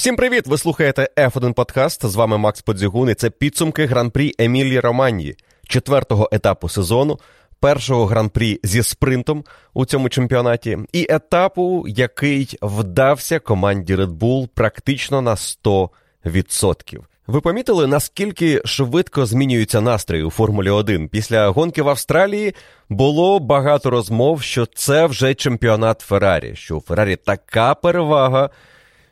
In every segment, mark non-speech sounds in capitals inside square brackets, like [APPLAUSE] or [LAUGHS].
Всім привіт! Ви слухаєте F1 Подкаст. З вами Макс Подзігун і Це підсумки гран-прі Емілії Романії, четвертого етапу сезону, першого гран-прі зі спринтом у цьому чемпіонаті, і етапу, який вдався команді Red Bull практично на 100%. Ви помітили, наскільки швидко змінюються настрої у Формулі 1? Після гонки в Австралії було багато розмов, що це вже чемпіонат Феррарі, що у Феррарі така перевага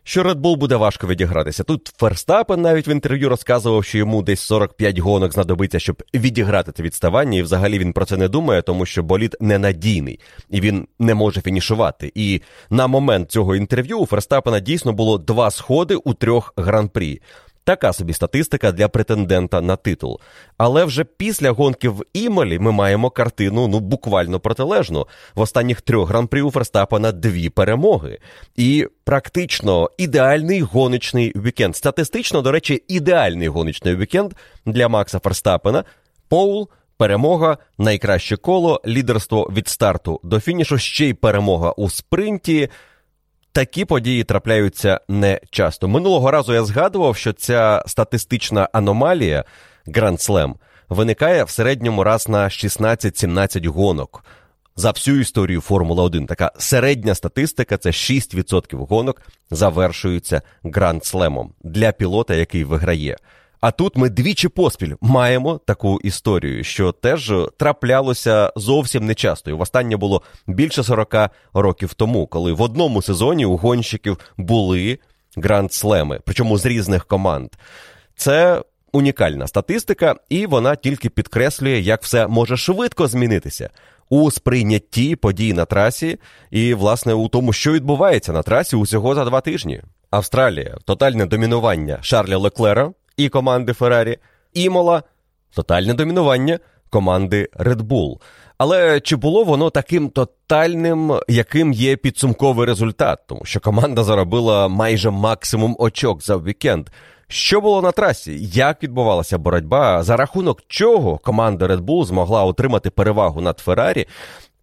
що Red Bull буде важко відігратися. Тут Ферстапен навіть в інтерв'ю розказував, що йому десь 45 гонок знадобиться, щоб відіграти це відставання, і взагалі він про це не думає, тому що боліт ненадійний і він не може фінішувати. І на момент цього інтерв'ю у Ферстапена дійсно було два сходи у трьох гран-прі. Така собі статистика для претендента на титул. Але вже після гонки в Імолі ми маємо картину ну буквально протилежну. В останніх трьох гран-прі у Ферстапена дві перемоги. І практично ідеальний гоночний вікенд. Статистично, до речі, ідеальний гоночний вікенд для Макса Ферстапена. Поул. Перемога, найкраще коло, лідерство від старту до фінішу, ще й перемога у спринті. Такі події трапляються не часто. Минулого разу я згадував, що ця статистична аномалія Гранд Слем виникає в середньому раз на 16-17 гонок. За всю історію Формула 1 така середня статистика це 6% гонок завершуються Гранд Слемом для пілота, який виграє. А тут ми двічі поспіль маємо таку історію, що теж траплялося зовсім нечасто. І Востаннє було більше 40 років тому, коли в одному сезоні у гонщиків були гранд-слеми, причому з різних команд. Це унікальна статистика, і вона тільки підкреслює, як все може швидко змінитися у сприйнятті подій на трасі, і, власне, у тому, що відбувається на трасі усього за два тижні. Австралія тотальне домінування Шарля Леклера і команди Феррарі, Імола тотальне домінування команди Red Bull. Але чи було воно таким тотальним, яким є підсумковий результат? Тому що команда заробила майже максимум очок за вікенд. Що було на трасі? Як відбувалася боротьба? За рахунок чого команда Red Bull змогла отримати перевагу над Феррарі?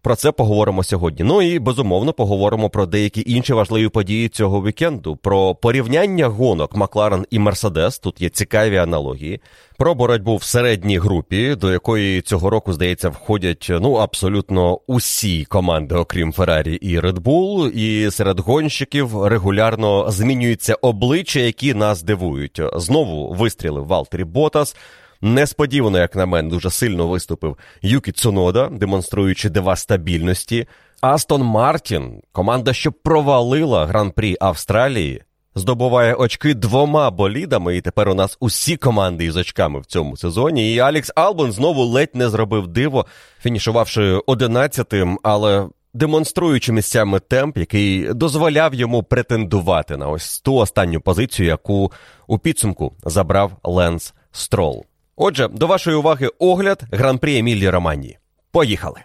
Про це поговоримо сьогодні. Ну і безумовно поговоримо про деякі інші важливі події цього вікенду, про порівняння гонок Макларен і Мерседес. Тут є цікаві аналогії, про боротьбу в середній групі, до якої цього року, здається, входять ну абсолютно усі команди, окрім Феррарі і Bull, І серед гонщиків регулярно змінюються обличчя, які нас дивують. Знову вистрілив Валтері Ботас. Несподівано, як на мене, дуже сильно виступив Юкі Цунода, демонструючи дива стабільності. Астон Мартін, команда, що провалила гран-прі Австралії, здобуває очки двома болідами, і тепер у нас усі команди із очками в цьому сезоні. І Алікс Албон знову ледь не зробив диво, фінішувавши одинадцятим, але демонструючи місцями темп, який дозволяв йому претендувати на ось ту останню позицію, яку у підсумку забрав Ленс Строл. Отже, до вашої уваги огляд гран-прі Емілії Романії. Поїхали!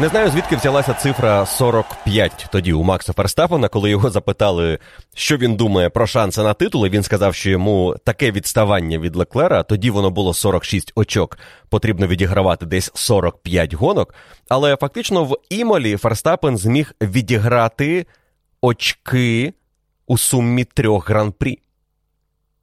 Не знаю, звідки взялася цифра 45 тоді у Макса Ферстапена, коли його запитали, що він думає про шанси на титули. Він сказав, що йому таке відставання від Леклера, тоді воно було 46 очок. Потрібно відігравати десь 45 гонок. Але фактично в Імолі Ферстапен зміг відіграти очки у сумі трьох гран-прі.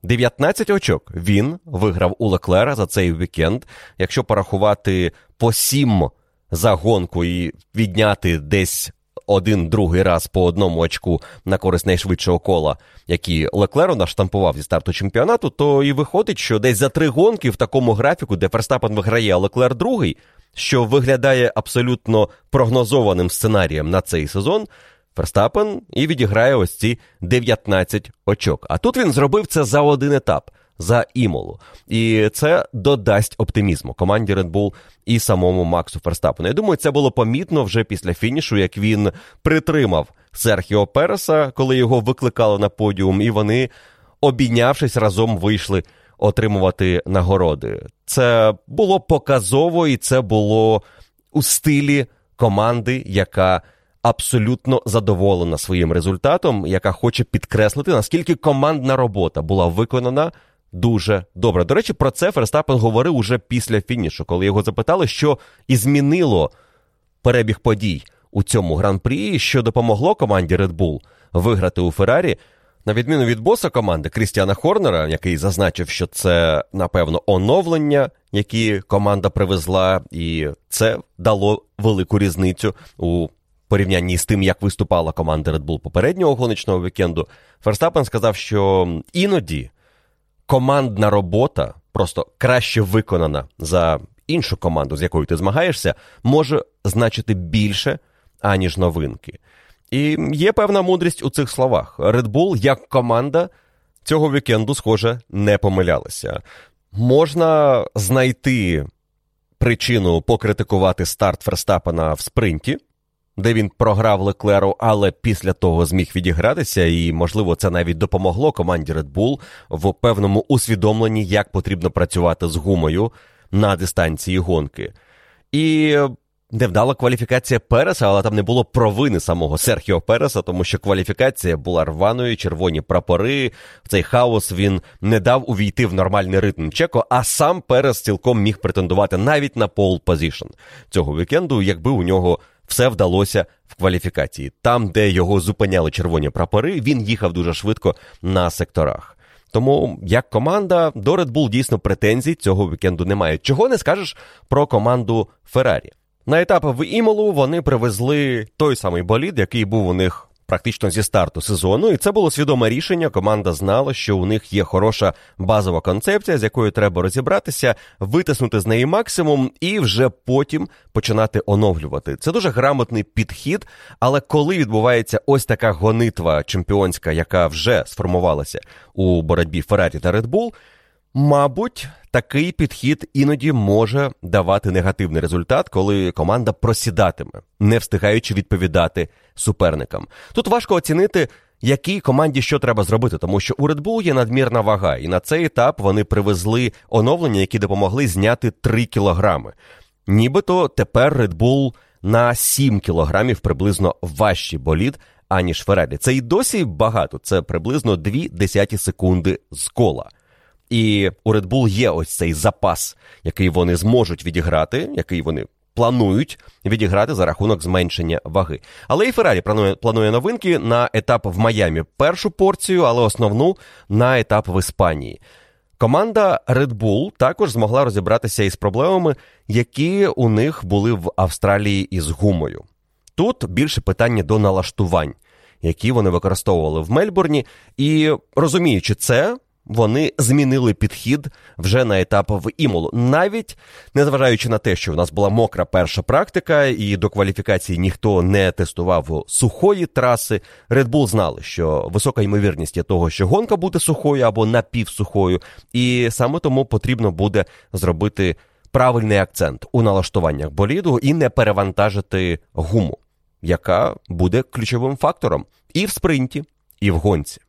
19 очок він виграв у Леклера за цей вікенд. Якщо порахувати по 7 за гонку і відняти десь один другий раз по одному очку на користь найшвидшого кола, які Леклеру наштампував зі старту чемпіонату, то і виходить, що десь за три гонки в такому графіку, де Ферстапен виграє, а Леклер другий, що виглядає абсолютно прогнозованим сценарієм на цей сезон. Ферстапен і відіграє ось ці 19 очок. А тут він зробив це за один етап. За імолу, і це додасть оптимізму команді Red Bull і самому Максу Ферстапену. Я думаю, це було помітно вже після фінішу, як він притримав Серхіо Переса, коли його викликали на подіум, і вони, обійнявшись, разом вийшли отримувати нагороди. Це було показово, і це було у стилі команди, яка абсолютно задоволена своїм результатом, яка хоче підкреслити, наскільки командна робота була виконана. Дуже добре. До речі, про це Ферстапен говорив уже після фінішу, коли його запитали, що і змінило перебіг подій у цьому гран-прі, що допомогло команді Red Bull виграти у Феррарі. На відміну від боса команди Крістіана Хорнера, який зазначив, що це, напевно, оновлення, які команда привезла, і це дало велику різницю у порівнянні з тим, як виступала команда Red Bull попереднього гоночного вікенду. Ферстапен сказав, що іноді командна робота, просто краще виконана за іншу команду, з якою ти змагаєшся, може значити більше, аніж новинки. І є певна мудрість у цих словах. Red Bull як команда цього вікенду, схоже, не помилялися. Можна знайти причину покритикувати старт Ферстапена в спринті, де він програв Леклеру, але після того зміг відігратися, і, можливо, це навіть допомогло команді Red Bull в певному усвідомленні, як потрібно працювати з гумою на дистанції гонки. І невдала кваліфікація Переса, але там не було провини самого Серхіо Переса, тому що кваліфікація була рваною, червоні прапори. В цей хаос він не дав увійти в нормальний ритм Чеко, а сам Перес цілком міг претендувати навіть на pole position цього вікенду, якби у нього. Все вдалося в кваліфікації. Там, де його зупиняли червоні прапори, він їхав дуже швидко на секторах. Тому як команда до Red Bull дійсно претензій цього вікенду немає. Чого не скажеш про команду Феррарі? На етап в Імолу вони привезли той самий болід, який був у них практично зі старту сезону, і це було свідоме рішення. Команда знала, що у них є хороша базова концепція, з якою треба розібратися, витиснути з неї максимум і вже потім починати оновлювати. Це дуже грамотний підхід. Але коли відбувається ось така гонитва чемпіонська, яка вже сформувалася у боротьбі Феррарі та Bull, Мабуть, такий підхід іноді може давати негативний результат, коли команда просідатиме, не встигаючи відповідати суперникам. Тут важко оцінити, якій команді що треба зробити, тому що у Red Bull є надмірна вага, і на цей етап вони привезли оновлення, які допомогли зняти 3 кілограми. Нібито тепер Red Bull на 7 кілограмів приблизно важчий болід, аніж Феррарі. Це і досі багато, це приблизно 2 десяті секунди з кола. І у Red Bull є ось цей запас, який вони зможуть відіграти, який вони планують відіграти за рахунок зменшення ваги. Але і Феррарі планує, новинки на етап в Майамі першу порцію, але основну на етап в Іспанії. Команда Red Bull також змогла розібратися із проблемами, які у них були в Австралії із гумою. Тут більше питання до налаштувань, які вони використовували в Мельбурні, і розуміючи це, вони змінили підхід вже на етап в імолу, навіть незважаючи на те, що в нас була мокра перша практика, і до кваліфікації ніхто не тестував сухої траси. Red Bull знали, що висока ймовірність є того, що гонка буде сухою або напівсухою, і саме тому потрібно буде зробити правильний акцент у налаштуваннях боліду і не перевантажити гуму, яка буде ключовим фактором і в спринті, і в гонці.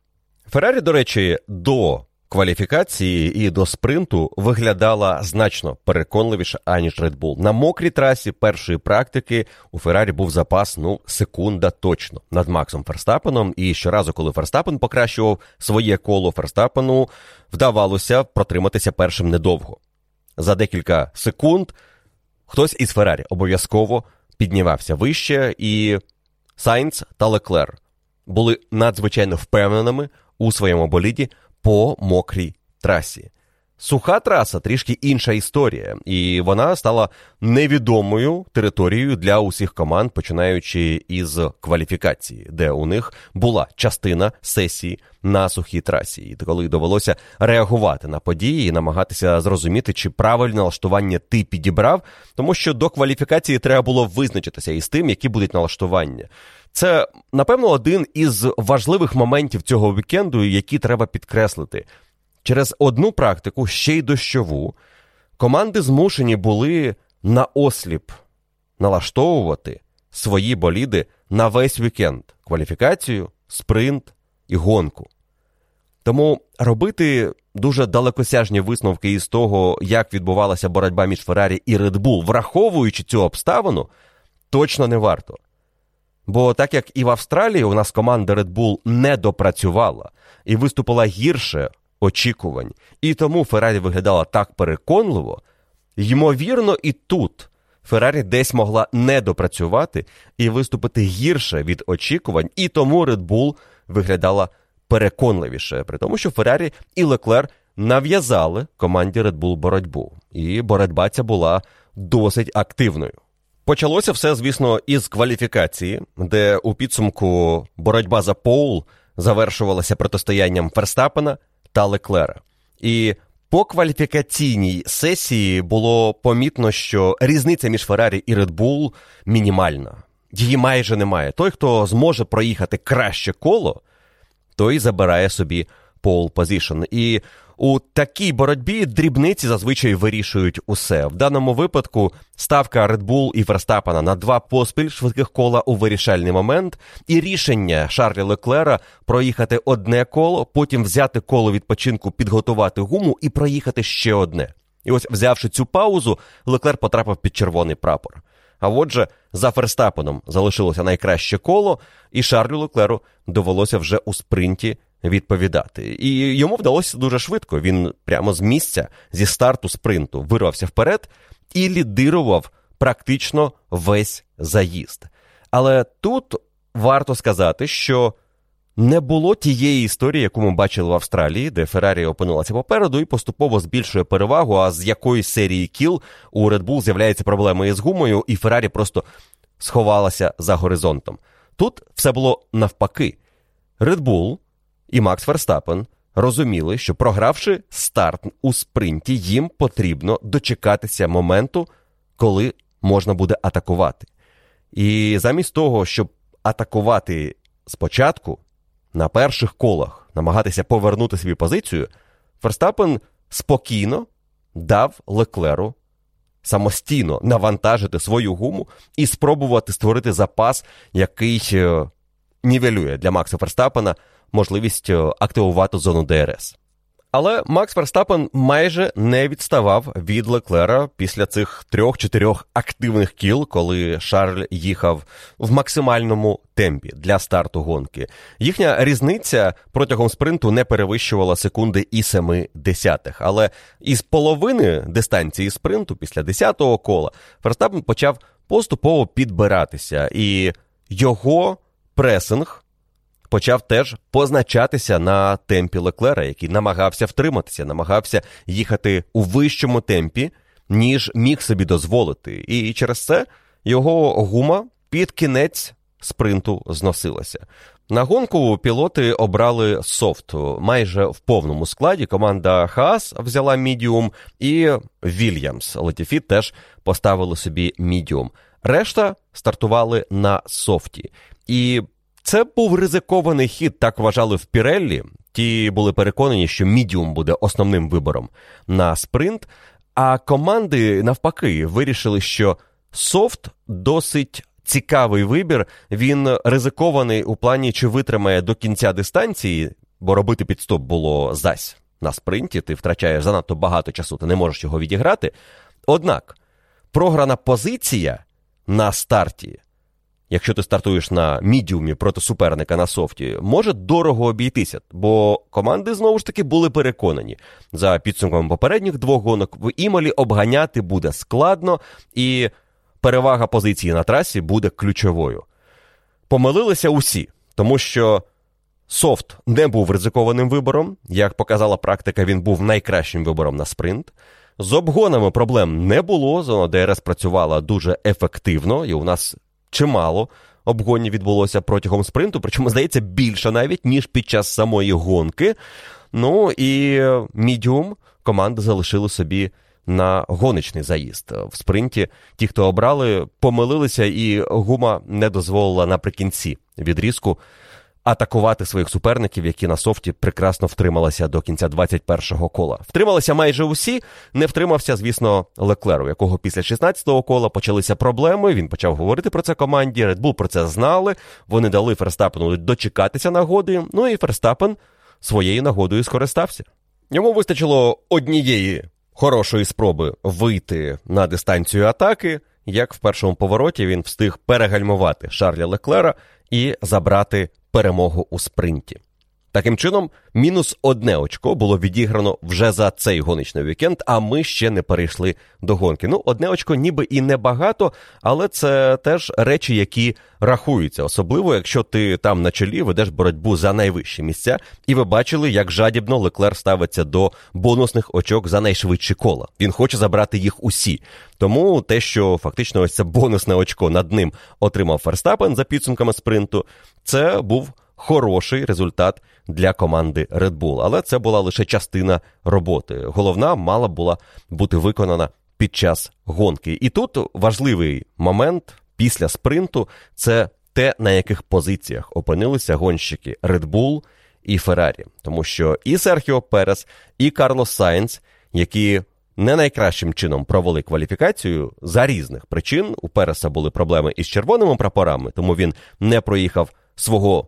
Феррарі, до речі, до кваліфікації і до спринту виглядала значно переконливіше, аніж Red Bull. На мокрій трасі першої практики у Феррарі був запас ну, секунда точно над Максом Ферстапеном. І щоразу, коли Ферстапен покращував своє коло Ферстапену, вдавалося протриматися першим недовго. За декілька секунд хтось із Феррарі обов'язково піднімався вище, і Сайнц та Леклер були надзвичайно впевненими у своєму боліді по мокрій трасі. Суха траса трішки інша історія, і вона стала невідомою територією для усіх команд, починаючи із кваліфікації, де у них була частина сесії на сухій трасі, і коли довелося реагувати на події і намагатися зрозуміти, чи правильне налаштування ти підібрав, тому що до кваліфікації треба було визначитися із тим, які будуть налаштування. Це, напевно, один із важливих моментів цього вікенду, які треба підкреслити. Через одну практику, ще й дощову, команди змушені були наосліп налаштовувати свої боліди на весь вікенд кваліфікацію, спринт і гонку. Тому робити дуже далекосяжні висновки із того, як відбувалася боротьба між Феррарі і Red Bull, враховуючи цю обставину, точно не варто. Бо так як і в Австралії у нас команда Red Bull не допрацювала і виступила гірше очікувань, і тому Феррарі виглядала так переконливо, ймовірно, і тут Феррарі десь могла не допрацювати і виступити гірше від очікувань, і тому Red Bull виглядала переконливіше, при тому, що Феррарі і Леклер нав'язали команді Red Bull боротьбу, і боротьба ця була досить активною. Почалося все, звісно, із кваліфікації, де у підсумку боротьба за Поул завершувалася протистоянням Ферстапена та Леклера. І по кваліфікаційній сесії було помітно, що різниця між Феррарі і Red Bull мінімальна. Її майже немає. Той, хто зможе проїхати краще коло, той забирає собі пол позишн. І у такій боротьбі дрібниці зазвичай вирішують усе. В даному випадку ставка Red Bull і Верстапена на два поспіль швидких кола у вирішальний момент, і рішення Шарлі Леклера проїхати одне коло, потім взяти коло відпочинку, підготувати гуму і проїхати ще одне. І ось, взявши цю паузу, Леклер потрапив під червоний прапор. А отже, за Ферстапеном залишилося найкраще коло, і Шарлю Леклеру довелося вже у спринті відповідати. І йому вдалося дуже швидко. Він прямо з місця, зі старту спринту, вирвався вперед і лідирував практично весь заїзд. Але тут варто сказати, що не було тієї історії, яку ми бачили в Австралії, де Феррарі опинилася попереду і поступово збільшує перевагу. А з якоїсь серії кіл у Red Bull з'являється проблема із гумою, і Феррарі просто сховалася за горизонтом. Тут все було навпаки. Red Bull і Макс Ферстапен розуміли, що програвши старт у спринті, їм потрібно дочекатися моменту, коли можна буде атакувати. І замість того, щоб атакувати спочатку на перших колах, намагатися повернути свою позицію, Ферстапен спокійно дав Леклеру самостійно навантажити свою гуму і спробувати створити запас, який е, нівелює для Макса Ферстапена можливість е, активувати зону ДРС. Але Макс Верстапен майже не відставав від Леклера після цих трьох-чотирьох активних кіл, коли Шарль їхав в максимальному темпі для старту гонки. Їхня різниця протягом спринту не перевищувала секунди і семи десятих. Але із половини дистанції спринту, після десятого кола, Верстапен почав поступово підбиратися, і його пресинг почав теж позначатися на темпі Леклера, який намагався втриматися, намагався їхати у вищому темпі, ніж міг собі дозволити. І через це його гума під кінець спринту зносилася. На гонку пілоти обрали софт майже в повному складі. Команда Хаас взяла мідіум, і Вільямс Латіфі теж поставили собі мідіум. Решта стартували на софті. І це був ризикований хід, так вважали в Піреллі. Ті були переконані, що мідіум буде основним вибором на спринт. А команди навпаки вирішили, що софт досить цікавий вибір. Він ризикований у плані, чи витримає до кінця дистанції, бо робити підстоп було зась на спринті. Ти втрачаєш занадто багато часу, ти не можеш його відіграти. Однак програна позиція на старті якщо ти стартуєш на мідіумі проти суперника на софті, може дорого обійтися, бо команди знову ж таки були переконані за підсумком попередніх двох гонок в Імолі обганяти буде складно, і перевага позиції на трасі буде ключовою. Помилилися усі, тому що Софт не був ризикованим вибором. Як показала практика, він був найкращим вибором на спринт. З обгонами проблем не було. Зона ДРС працювала дуже ефективно, і у нас чимало обгонів відбулося протягом спринту, причому, здається, більше навіть, ніж під час самої гонки. Ну і мідіум команди залишили собі на гоночний заїзд. В спринті ті, хто обрали, помилилися, і гума не дозволила наприкінці відрізку атакувати своїх суперників, які на софті прекрасно втрималися до кінця 21-го кола. Втрималися майже усі. Не втримався, звісно, Леклер, у якого після 16-го кола почалися проблеми. Він почав говорити про це команді. Red Bull про це знали. Вони дали Ферстапену дочекатися нагоди. Ну і Ферстапен своєю нагодою скористався. Йому вистачило однієї хорошої спроби вийти на дистанцію атаки. Як в першому повороті він встиг перегальмувати Шарля Леклера і забрати перемогу у спринті. Таким чином, мінус одне очко було відіграно вже за цей гоночний вікенд, а ми ще не перейшли до гонки. Ну, одне очко ніби і небагато, але це теж речі, які рахуються, особливо якщо ти там на чолі ведеш боротьбу за найвищі місця, і ви бачили, як жадібно Леклер ставиться до бонусних очок за найшвидші кола. Він хоче забрати їх усі. Тому те, що фактично ось це бонусне очко над ним отримав Ферстапен за підсумками спринту, це був хороший результат для команди Red Bull. Але це була лише частина роботи. Головна мала була бути виконана під час гонки. І тут важливий момент після спринту це те, на яких позиціях опинилися гонщики Red Bull і Феррарі. Тому що і Серхіо Перес, і Карлос Сайнц, які не найкращим чином провели кваліфікацію за різних причин. У Переса були проблеми із червоними прапорами, тому він не проїхав свого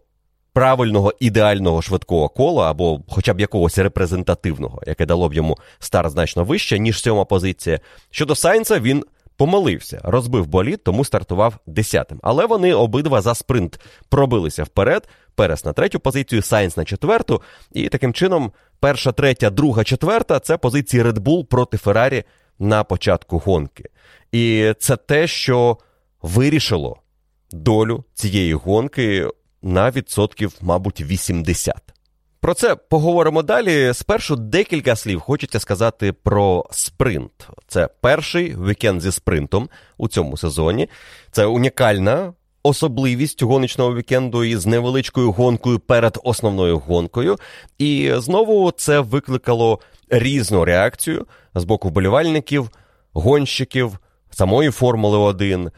правильного ідеального швидкого кола або хоча б якогось репрезентативного, яке дало б йому стар значно вище, ніж сьома позиція. Щодо Сайнца, він помилився, розбив болід, тому стартував десятим. Але вони обидва за спринт пробилися вперед. Перес на третю позицію, Сайнс на четверту. І таким чином, перша, третя, друга, четверта це позиції Red Bull проти Феррарі на початку гонки. І це те, що вирішило долю цієї гонки на відсотків, мабуть, 80. Про це поговоримо далі. Спершу декілька слів хочеться сказати про спринт. Це перший вікенд зі спринтом у цьому сезоні. Це унікальна особливість гоночного вікенду із невеличкою гонкою перед основною гонкою. І знову це викликало різну реакцію з боку вболівальників, гонщиків, самої Формули 1.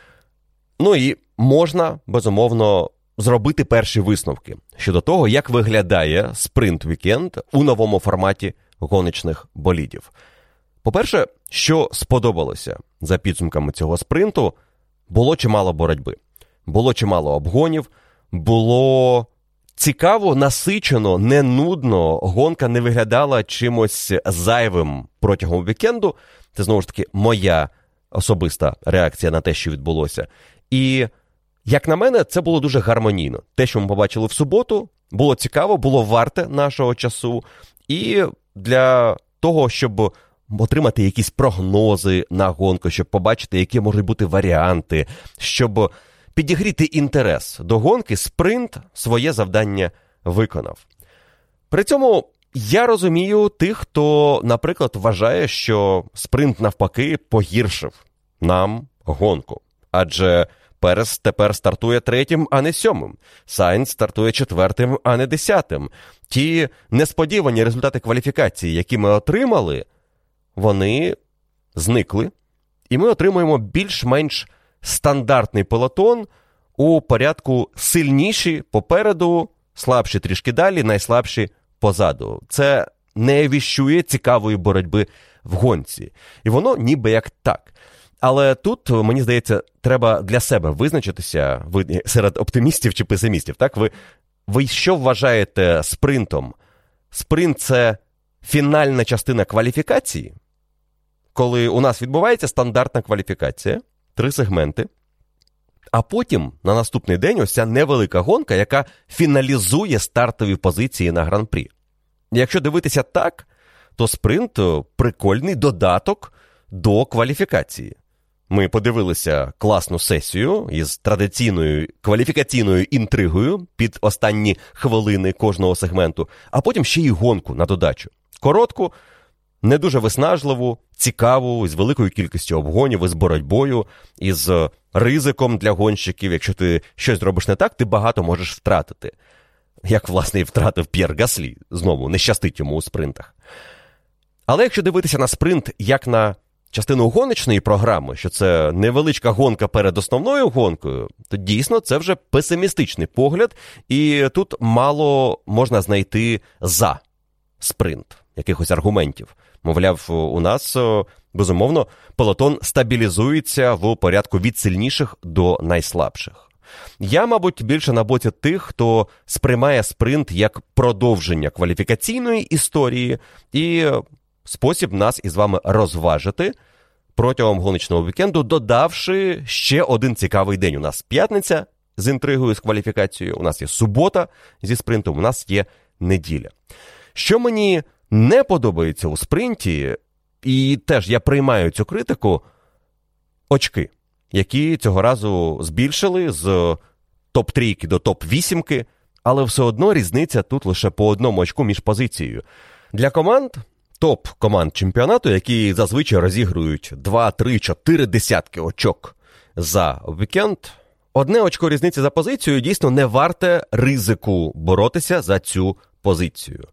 Ну і можна безумовно зробити перші висновки щодо того, як виглядає спринт вікенд у новому форматі гоночних болідів. По-перше, що сподобалося за підсумками цього спринту, було чимало боротьби, було чимало обгонів, було цікаво, насичено, не нудно. Гонка не виглядала чимось зайвим протягом вікенду. Це знову ж таки моя особиста реакція на те, що відбулося. І як на мене, це було дуже гармонійно. Те, що ми побачили в суботу, було цікаво, було варте нашого часу. І для того, щоб отримати якісь прогнози на гонку, щоб побачити, які можуть бути варіанти, щоб підігріти інтерес до гонки, спринт своє завдання виконав. При цьому я розумію тих, хто, наприклад, вважає, що спринт навпаки погіршив нам гонку. Адже Перес тепер стартує третім, а не сьомим. Сайнс стартує четвертим, а не десятим. Ті несподівані результати кваліфікації, які ми отримали, вони зникли, і ми отримуємо більш-менш стандартний пелотон у порядку сильніші попереду, слабші трішки далі, найслабші позаду. Це не віщує цікавої боротьби в гонці. І воно ніби як так. Але тут, мені здається, треба для себе визначитися ви серед оптимістів чи песимістів. Так, ви, ви що вважаєте спринтом? Спринт це фінальна частина кваліфікації, коли у нас відбувається стандартна кваліфікація, три сегменти. А потім на наступний день ось ця невелика гонка, яка фіналізує стартові позиції на гран-прі. Якщо дивитися так, то спринт прикольний додаток до кваліфікації. Ми подивилися класну сесію із традиційною кваліфікаційною інтригою під останні хвилини кожного сегменту, а потім ще й гонку на додачу. Коротку, не дуже виснажливу, цікаву, з великою кількістю обгонів, із боротьбою, із ризиком для гонщиків. Якщо ти щось зробиш не так, ти багато можеш втратити. Як, власне, і втратив П'єр Гаслі, знову не щастить йому у спринтах. Але якщо дивитися на спринт як на частину гоночної програми, що це невеличка гонка перед основною гонкою, то дійсно це вже песимістичний погляд, і тут мало можна знайти за спринт якихось аргументів. Мовляв, у нас безумовно пелотон стабілізується в порядку від сильніших до найслабших. Я, мабуть, більше на боці тих, хто сприймає спринт як продовження кваліфікаційної історії і спосіб нас із вами розважити протягом гоночного вікенду, додавши ще один цікавий день. У нас п'ятниця з інтригою, з кваліфікацією, у нас є субота зі спринтом, у нас є неділя. Що мені не подобається у спринті, і теж я приймаю цю критику очки, які цього разу збільшили з топ-трійки до топ-вісімки, але все одно різниця тут лише по одному очку між позицією. Для команд. Топ команд чемпіонату, які зазвичай розігрують 2, 3, 4 десятки очок за вікенд. Одне очко різниці за позицією дійсно не варте ризику боротися за цю позицію.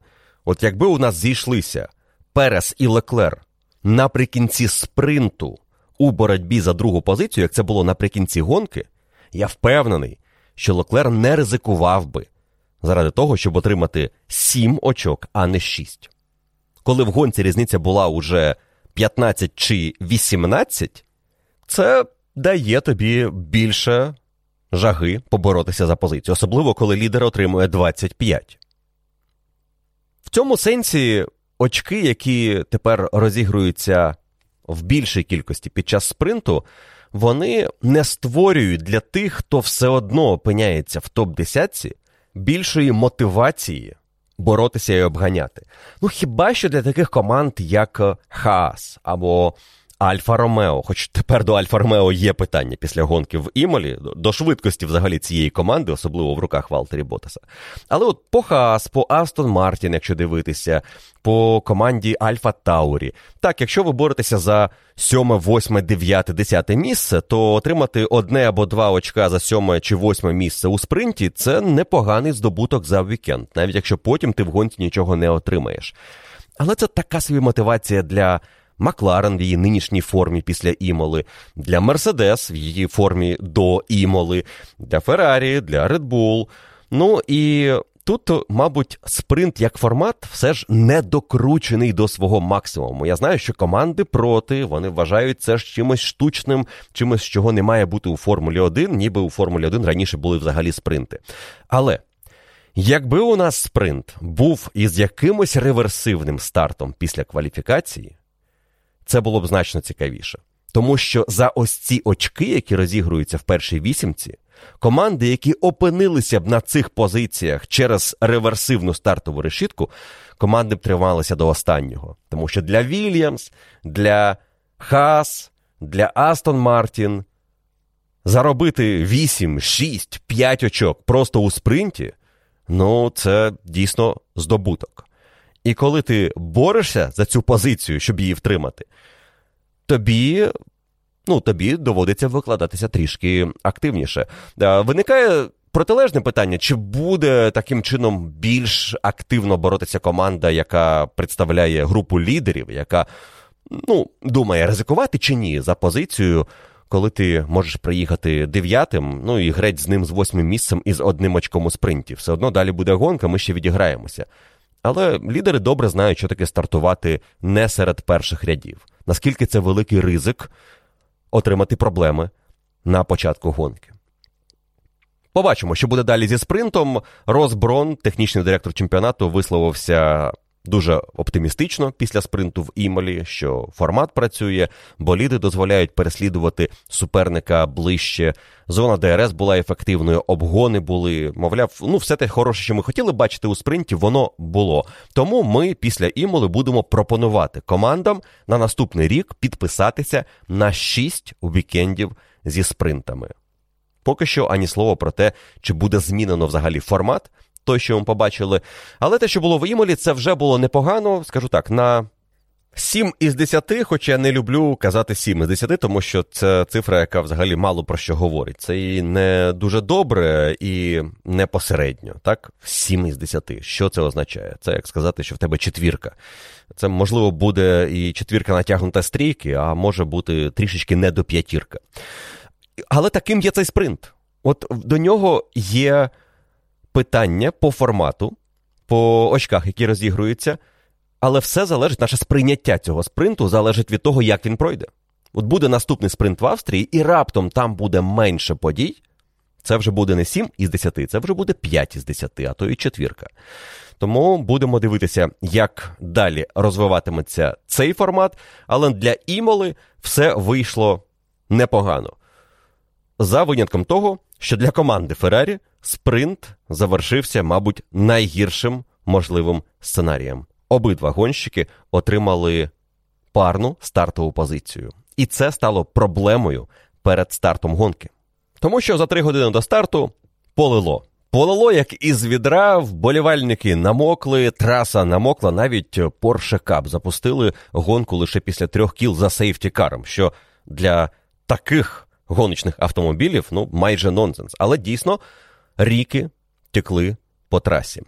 От якби у нас зійшлися Перес і Леклер наприкінці спринту у боротьбі за другу позицію, як це було наприкінці гонки, я впевнений, що Леклер не ризикував би заради того, щоб отримати 7 очок, а не 6. Коли в гонці різниця була уже 15 чи 18, це дає тобі більше жаги поборотися за позицію, особливо коли лідер отримує 25. В цьому сенсі очки, які тепер розігруються в більшій кількості під час спринту, вони не створюють для тих, хто все одно опиняється в топ-10 більшої мотивації боротися і обганяти. Ну хіба що для таких команд, як Хаас або Альфа Ромео, хоч тепер до Альфа Ромео є питання після гонки в Імолі, до швидкості взагалі цієї команди, особливо в руках Валтері Ботаса. Але от по Хаас, по Астон Мартін, якщо дивитися, по команді Альфа Таурі. Так, якщо ви боретеся за сьоме, восьме, дев'яте, десяте місце, то отримати одне або два очка за сьоме чи восьме місце у спринті це непоганий здобуток за вікенд, навіть якщо потім ти в гонці нічого не отримаєш. Але це така собі мотивація для. Макларен в її нинішній формі після Імоли, для Мерседес в її формі до Імоли, для Феррарі, для Bull. Ну і тут, мабуть, спринт як формат все ж не докручений до свого максимуму. Я знаю, що команди проти, вони вважають це ж чимось штучним, чимось, чого не має бути у Формулі 1, ніби у Формулі 1 раніше були взагалі спринти. Але. Якби у нас спринт був із якимось реверсивним стартом після кваліфікації, це було б значно цікавіше. Тому що за ось ці очки, які розігруються в першій вісімці, команди, які опинилися б на цих позиціях через реверсивну стартову решітку, команди б трималися до останнього. Тому що для Вільямс, для Хас, для Астон Мартін заробити 8, 6, 5 очок просто у спринті, ну це дійсно здобуток. І коли ти борешся за цю позицію, щоб її втримати, тобі ну, тобі доводиться викладатися трішки активніше. Виникає протилежне питання: чи буде таким чином більш активно боротися команда, яка представляє групу лідерів, яка ну, думає, ризикувати чи ні за позицію. Коли ти можеш приїхати дев'ятим, ну і греть з ним з восьмим місцем і з одним очком у спринті. Все одно далі буде гонка, ми ще відіграємося. Але лідери добре знають, що таке стартувати не серед перших рядів. Наскільки це великий ризик отримати проблеми на початку гонки. Побачимо, що буде далі зі спринтом. Розброн, технічний директор чемпіонату, висловився дуже оптимістично після спринту в Імолі, що формат працює, боліди дозволяють переслідувати суперника ближче. Зона ДРС була ефективною, обгони були. Мовляв, ну все те хороше, що ми хотіли бачити у спринті, воно було. Тому ми після Імоли будемо пропонувати командам на наступний рік підписатися на 6 вікендів зі спринтами. Поки що ані слова про те, чи буде змінено взагалі формат, той, що ми побачили. Але те, що було в Імолі, це вже було непогано, скажу так, на 7 із 10, хоча я не люблю казати 7 із 10, тому що це цифра, яка взагалі мало про що говорить. Це і не дуже добре, і не посередньо. Так, 7 із 10. Що це означає? Це як сказати, що в тебе четвірка. Це, можливо, буде і четвірка натягнута стрійки, а може бути трішечки не до п'ятірка. Але таким є цей спринт. От до нього є питання по формату, по очках, які розігруються, але все залежить, наше сприйняття цього спринту залежить від того, як він пройде. От буде наступний спринт в Австрії, і раптом там буде менше подій. Це вже буде не 7 із 10, це вже буде 5 із 10, а то і четвірка. Тому будемо дивитися, як далі розвиватиметься цей формат. Але для імоли все вийшло непогано. За винятком того, що для команди Феррарі спринт завершився, мабуть, найгіршим можливим сценарієм. Обидва гонщики отримали парну стартову позицію. І це стало проблемою перед стартом гонки. Тому що за три години до старту полило. Полило, як із відра, вболівальники намокли, траса намокла, навіть Porsche Cup запустили гонку лише після трьох кіл за сейфтікаром, що для таких гоночних автомобілів ну майже нонсенс. Але дійсно ріки текли по трасі.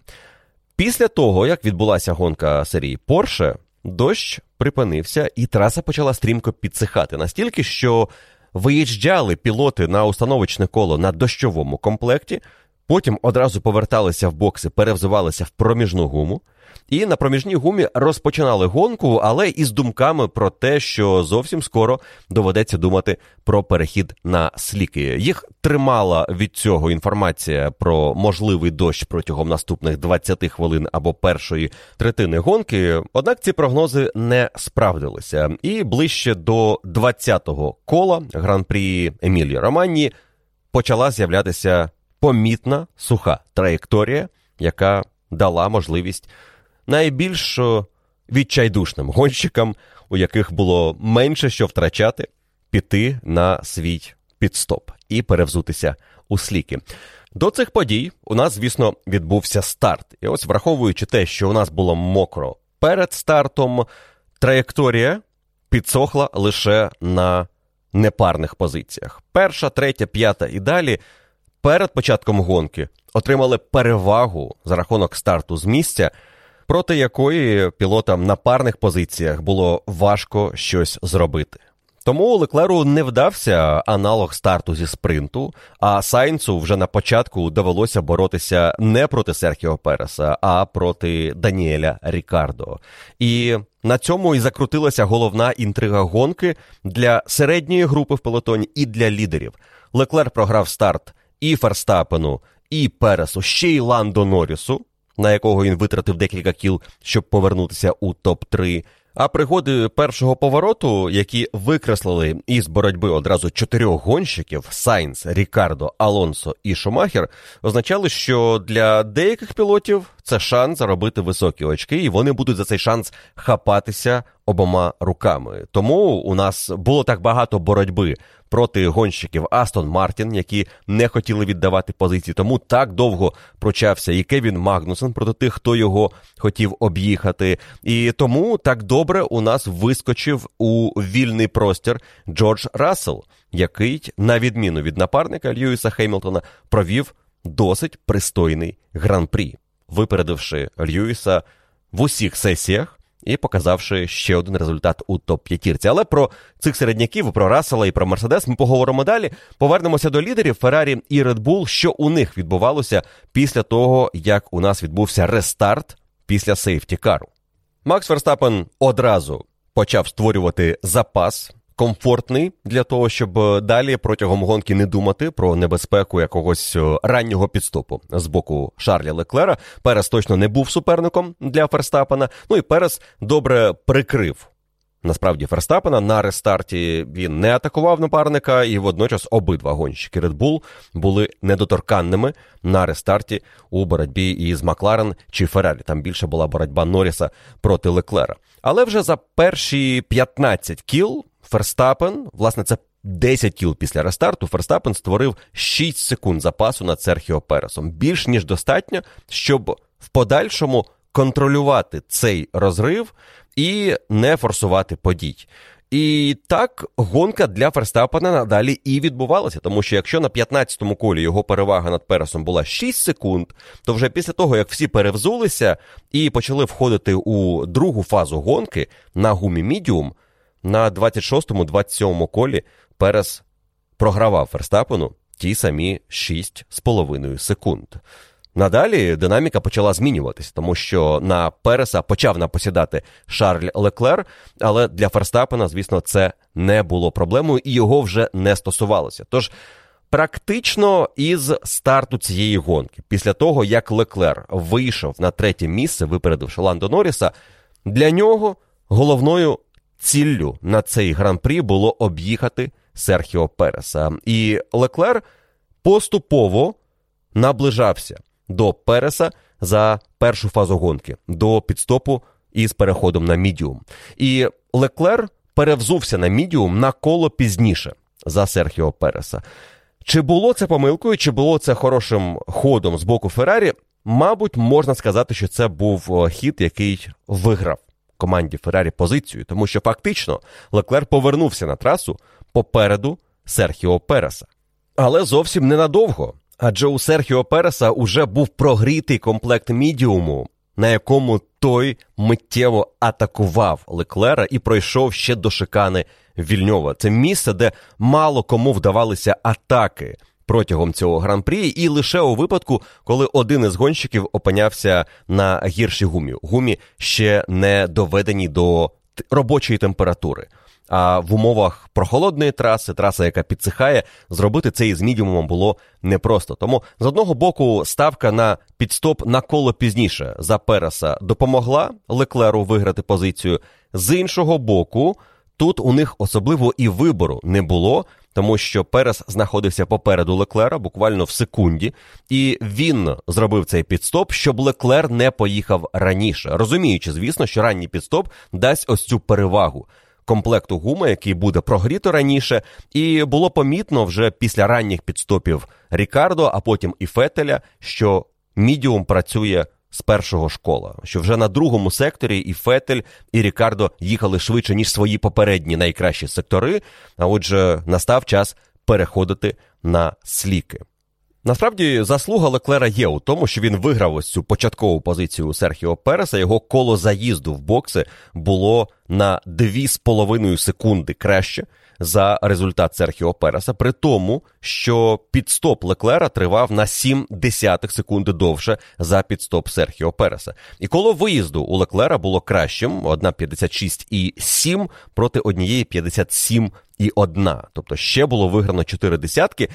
Після того, як відбулася гонка серії Порше, дощ припинився, і траса почала стрімко підсихати настільки, що виїжджали пілоти на установочне коло на дощовому комплекті, потім одразу поверталися в бокси, перевзувалися в проміжну гуму. І на проміжній гумі розпочинали гонку, але із думками про те, що зовсім скоро доведеться думати про перехід на сліки. Їх тримала від цього інформація про можливий дощ протягом наступних 20 хвилин або першої третини гонки. Однак ці прогнози не справдилися. І ближче до 20-го кола гран-прі Емілії Романні почала з'являтися помітна суха траєкторія, яка дала можливість найбільш відчайдушним гонщикам, у яких було менше що втрачати, піти на свій підстоп і перевзутися у сліки. До цих подій у нас, звісно, відбувся старт. І ось, враховуючи те, що у нас було мокро перед стартом, траєкторія підсохла лише на непарних позиціях. Перша, третя, п'ята і далі перед початком гонки отримали перевагу за рахунок старту з місця проти якої пілотам на парних позиціях було важко щось зробити. Тому Леклеру не вдався аналог старту зі спринту, а Сайнцу вже на початку довелося боротися не проти Серхіо Переса, а проти Даніеля Рікардо. І на цьому і закрутилася головна інтрига гонки для середньої групи в пелотоні і для лідерів. Леклер програв старт і Ферстапену, і Пересу, ще й Ландо Норрісу на якого він витратив декілька кіл, щоб повернутися у топ-3. А пригоди першого повороту, які викреслили із боротьби одразу чотирьох гонщиків Сайнс, Рікардо, Алонсо і Шумахер, означали, що для деяких пілотів це шанс заробити високі очки, і вони будуть за цей шанс хапатися обома руками. Тому у нас було так багато боротьби проти гонщиків Астон Мартін, які не хотіли віддавати позиції. Тому так довго прочався і Кевін Магнусен проти тих, хто його хотів об'їхати. І тому так добре у нас вискочив у вільний простір Джордж Рассел, який, на відміну від напарника Льюіса Хеймлтона, провів досить пристойний гран-прі, випередивши Льюіса в усіх сесіях і показавши ще один результат у топ-п'ятірці. Але про цих середняків, про Рассела і про Мерседес ми поговоримо далі. Повернемося до лідерів Феррарі і Bull, що у них відбувалося після того, як у нас відбувся рестарт після сейфті кару. Макс Верстапен одразу почав створювати запас. Комфортний для того, щоб далі протягом гонки не думати про небезпеку якогось е, раннього підступу з боку Шарля Леклера. Перес точно не був суперником для Ферстапена. Ну і Перес добре прикрив Насправді, Ферстапена на рестарті він не атакував напарника, і водночас обидва гонщики Red Bull були недоторканними на рестарті у боротьбі із Макларен чи Феррарі. Там більше була боротьба Норріса проти Леклера. Але вже за перші 15 кіл Ферстапен, власне, це 10 кіл після рестарту, Ферстапен створив 6 секунд запасу над Серхіо Пересом. Більш ніж достатньо, щоб в подальшому контролювати цей розрив і не форсувати подій. І так гонка для Ферстапена надалі і відбувалася, тому що якщо на 15-му колі його перевага над Пересом була 6 секунд, то вже після того, як всі перевзулися і почали входити у другу фазу гонки на гумі Мідіум, на 26-му, 27-му колі Перес програвав Ферстапену ті самі 6,5 секунд. Надалі динаміка почала змінюватись, тому що на Переса почав напосідати Шарль Леклер, але для Ферстапена, звісно, це не було проблемою і його вже не стосувалося. Тож практично із старту цієї гонки, після того як Леклер вийшов на третє місце, випередивши Ландо Норріса, для нього головною ціллю на цей гран-прі було об'їхати Серхіо Переса. І Леклер поступово наближався до Переса за першу фазу гонки, до підстопу із переходом на мідіум. І Леклер перевзувся на мідіум на коло пізніше за Серхіо Переса. Чи було це помилкою, чи було це хорошим ходом з боку Феррарі? Мабуть, можна сказати, що це був хід, який виграв команді Феррарі позицію, тому що фактично Леклер повернувся на трасу попереду Серхіо Переса. Але зовсім ненадовго. Адже у Серхіо Переса уже був прогрітий комплект мідіуму, на якому той миттєво атакував Леклера і пройшов ще до шикани Вільньова. Це місце, де мало кому вдавалися атаки протягом цього гран-прі, і лише у випадку, коли один із гонщиків опинявся на гіршій гумі. Гумі ще не доведені до робочої температури. А в умовах прохолодної траси, траса, яка підсихає, зробити це із мідіумом було непросто. Тому з одного боку ставка на підстоп на коло пізніше за Переса допомогла Леклеру виграти позицію. З іншого боку, тут у них особливо і вибору не було, тому що Перес знаходився попереду Леклера буквально в секунді, і він зробив цей підстоп, щоб Леклер не поїхав раніше, розуміючи, звісно, що ранній підстоп дасть ось цю перевагу комплекту гуми, який буде прогріто раніше, і було помітно вже після ранніх підстопів Рікардо, а потім і Фетеля, що мідіум працює з першого школа, що вже на другому секторі і Фетель, і Рікардо їхали швидше, ніж свої попередні найкращі сектори. А отже, настав час переходити на сліки. Насправді заслуга Леклера є у тому, що він виграв ось цю початкову позицію Серхіо Переса. Його коло заїзду в бокси було на 2,5 секунди краще за результат Серхіо Переса, при тому, що підстоп Леклера тривав на 7 десятих секунди довше за підстоп Серхіо Переса. І коло виїзду у Леклера було кращим: одна 56,7 проти однієї 57,1. Тобто ще було виграно 4 десятки.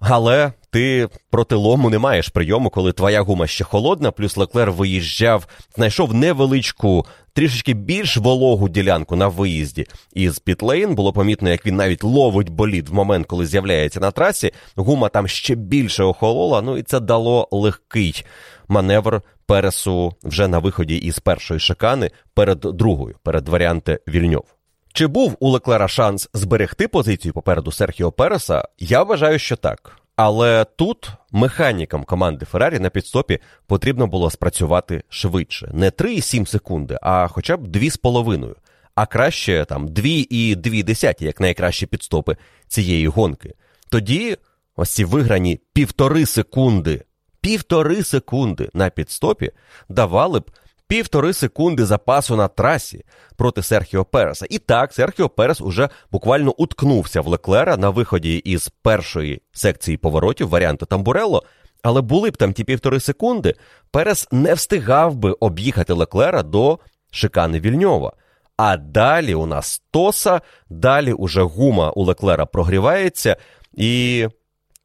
Але ти проти лому не маєш прийому, коли твоя гума ще холодна, плюс Леклер виїжджав, знайшов невеличку, трішечки більш вологу ділянку на виїзді із Пітлейн. Було помітно, як він навіть ловить болід в момент, коли з'являється на трасі. Гума там ще більше охолола. Ну і це дало легкий маневр пересу вже на виході із першої шикани перед другою, перед варіанти Вільньов. Чи був у Леклера шанс зберегти позицію попереду Серхіо Переса? Я вважаю, що так. Але тут механікам команди Феррарі на підстопі потрібно було спрацювати швидше. Не 3,7 секунди, а хоча б 2,5. А краще там 2,2, як найкращі підстопи цієї гонки. Тоді ось ці виграні півтори секунди, півтори секунди на підстопі давали б півтори секунди запасу на трасі проти Серхіо Переса. І так, Серхіо Перес уже буквально уткнувся в Леклера на виході із першої секції поворотів варіанту Тамбурелло. Але були б там ті півтори секунди, Перес не встигав би об'їхати Леклера до шикани Вільньова. А далі у нас тоса, далі уже гума у Леклера прогрівається. І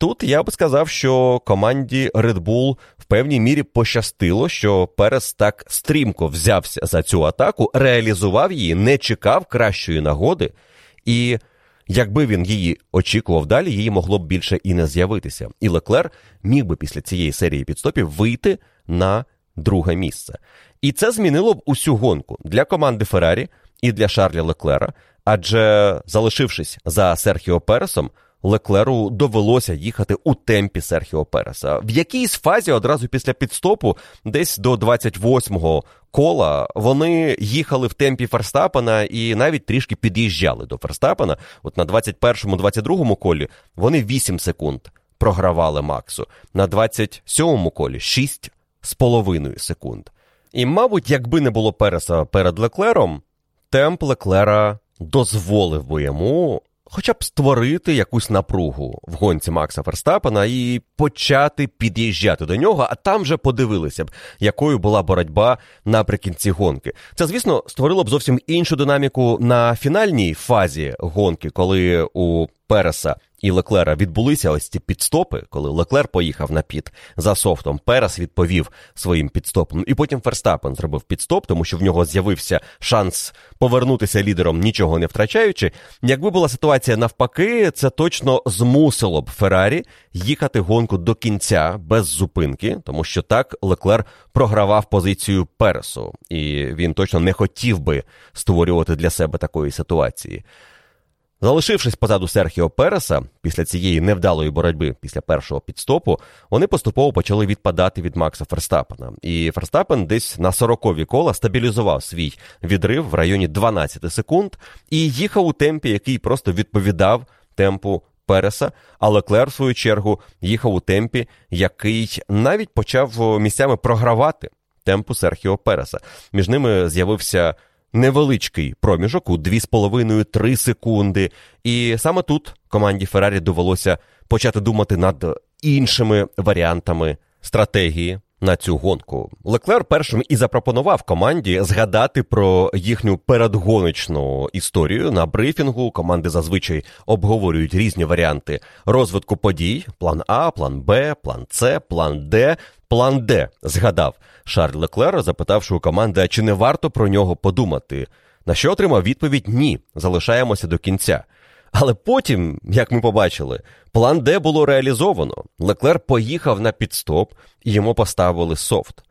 тут я би сказав, що команді Red Bull в певній мірі пощастило, що Перес так стрімко взявся за цю атаку, реалізував її, не чекав кращої нагоди. І якби він її очікував далі, її могло б більше і не з'явитися. І Леклер міг би після цієї серії підстопів вийти на друге місце. І це змінило б усю гонку для команди Феррарі і для Шарля Леклера. Адже залишившись за Серхіо Пересом, Леклеру довелося їхати у темпі Серхіо Переса. В якійсь фазі одразу після підстопу, десь до 28-го кола, вони їхали в темпі Ферстапена і навіть трішки під'їжджали до Ферстапена. От на 21-му, 22-му колі вони 8 секунд програвали Максу. На 27-му колі 6 з половиною секунд. І, мабуть, якби не було Переса перед Леклером, темп Леклера дозволив би йому хоча б створити якусь напругу в гонці Макса Ферстапена і почати під'їжджати до нього, а там вже подивилися б, якою була боротьба наприкінці гонки. Це, звісно, створило б зовсім іншу динаміку на фінальній фазі гонки, коли у Переса і Леклера відбулися ось ці підстопи, коли Леклер поїхав на піт за софтом. Перес відповів своїм підстопом. І потім Ферстапен зробив підстоп, тому що в нього з'явився шанс повернутися лідером, нічого не втрачаючи. Якби була ситуація навпаки, це точно змусило б Феррарі їхати гонку до кінця без зупинки, тому що так Леклер програвав позицію Пересу, і він точно не хотів би створювати для себе такої ситуації. Залишившись позаду Серхіо Переса після цієї невдалої боротьби після першого підстопу, вони поступово почали відпадати від Макса Ферстапена. І Ферстапен десь на 40-ві кола стабілізував свій відрив в районі 12 секунд і їхав у темпі, який просто відповідав темпу Переса. А Леклер, в свою чергу, їхав у темпі, який навіть почав місцями програвати темпу Серхіо Переса. Між ними з'явився невеличкий проміжок у 2,5-3 секунди. І саме тут команді Феррарі довелося почати думати над іншими варіантами стратегії. На цю гонку Леклер першим і запропонував команді згадати про їхню передгоночну історію на брифінгу. Команди зазвичай обговорюють різні варіанти розвитку подій: план А, план Б, план С, план Д, план Д. Згадав Шарль Леклер, запитавши у команди, а чи не варто про нього подумати. На що отримав відповідь Ні, залишаємося до кінця. Але потім, як ми побачили, план Д було реалізовано. Леклер поїхав на підстоп і йому поставили софт.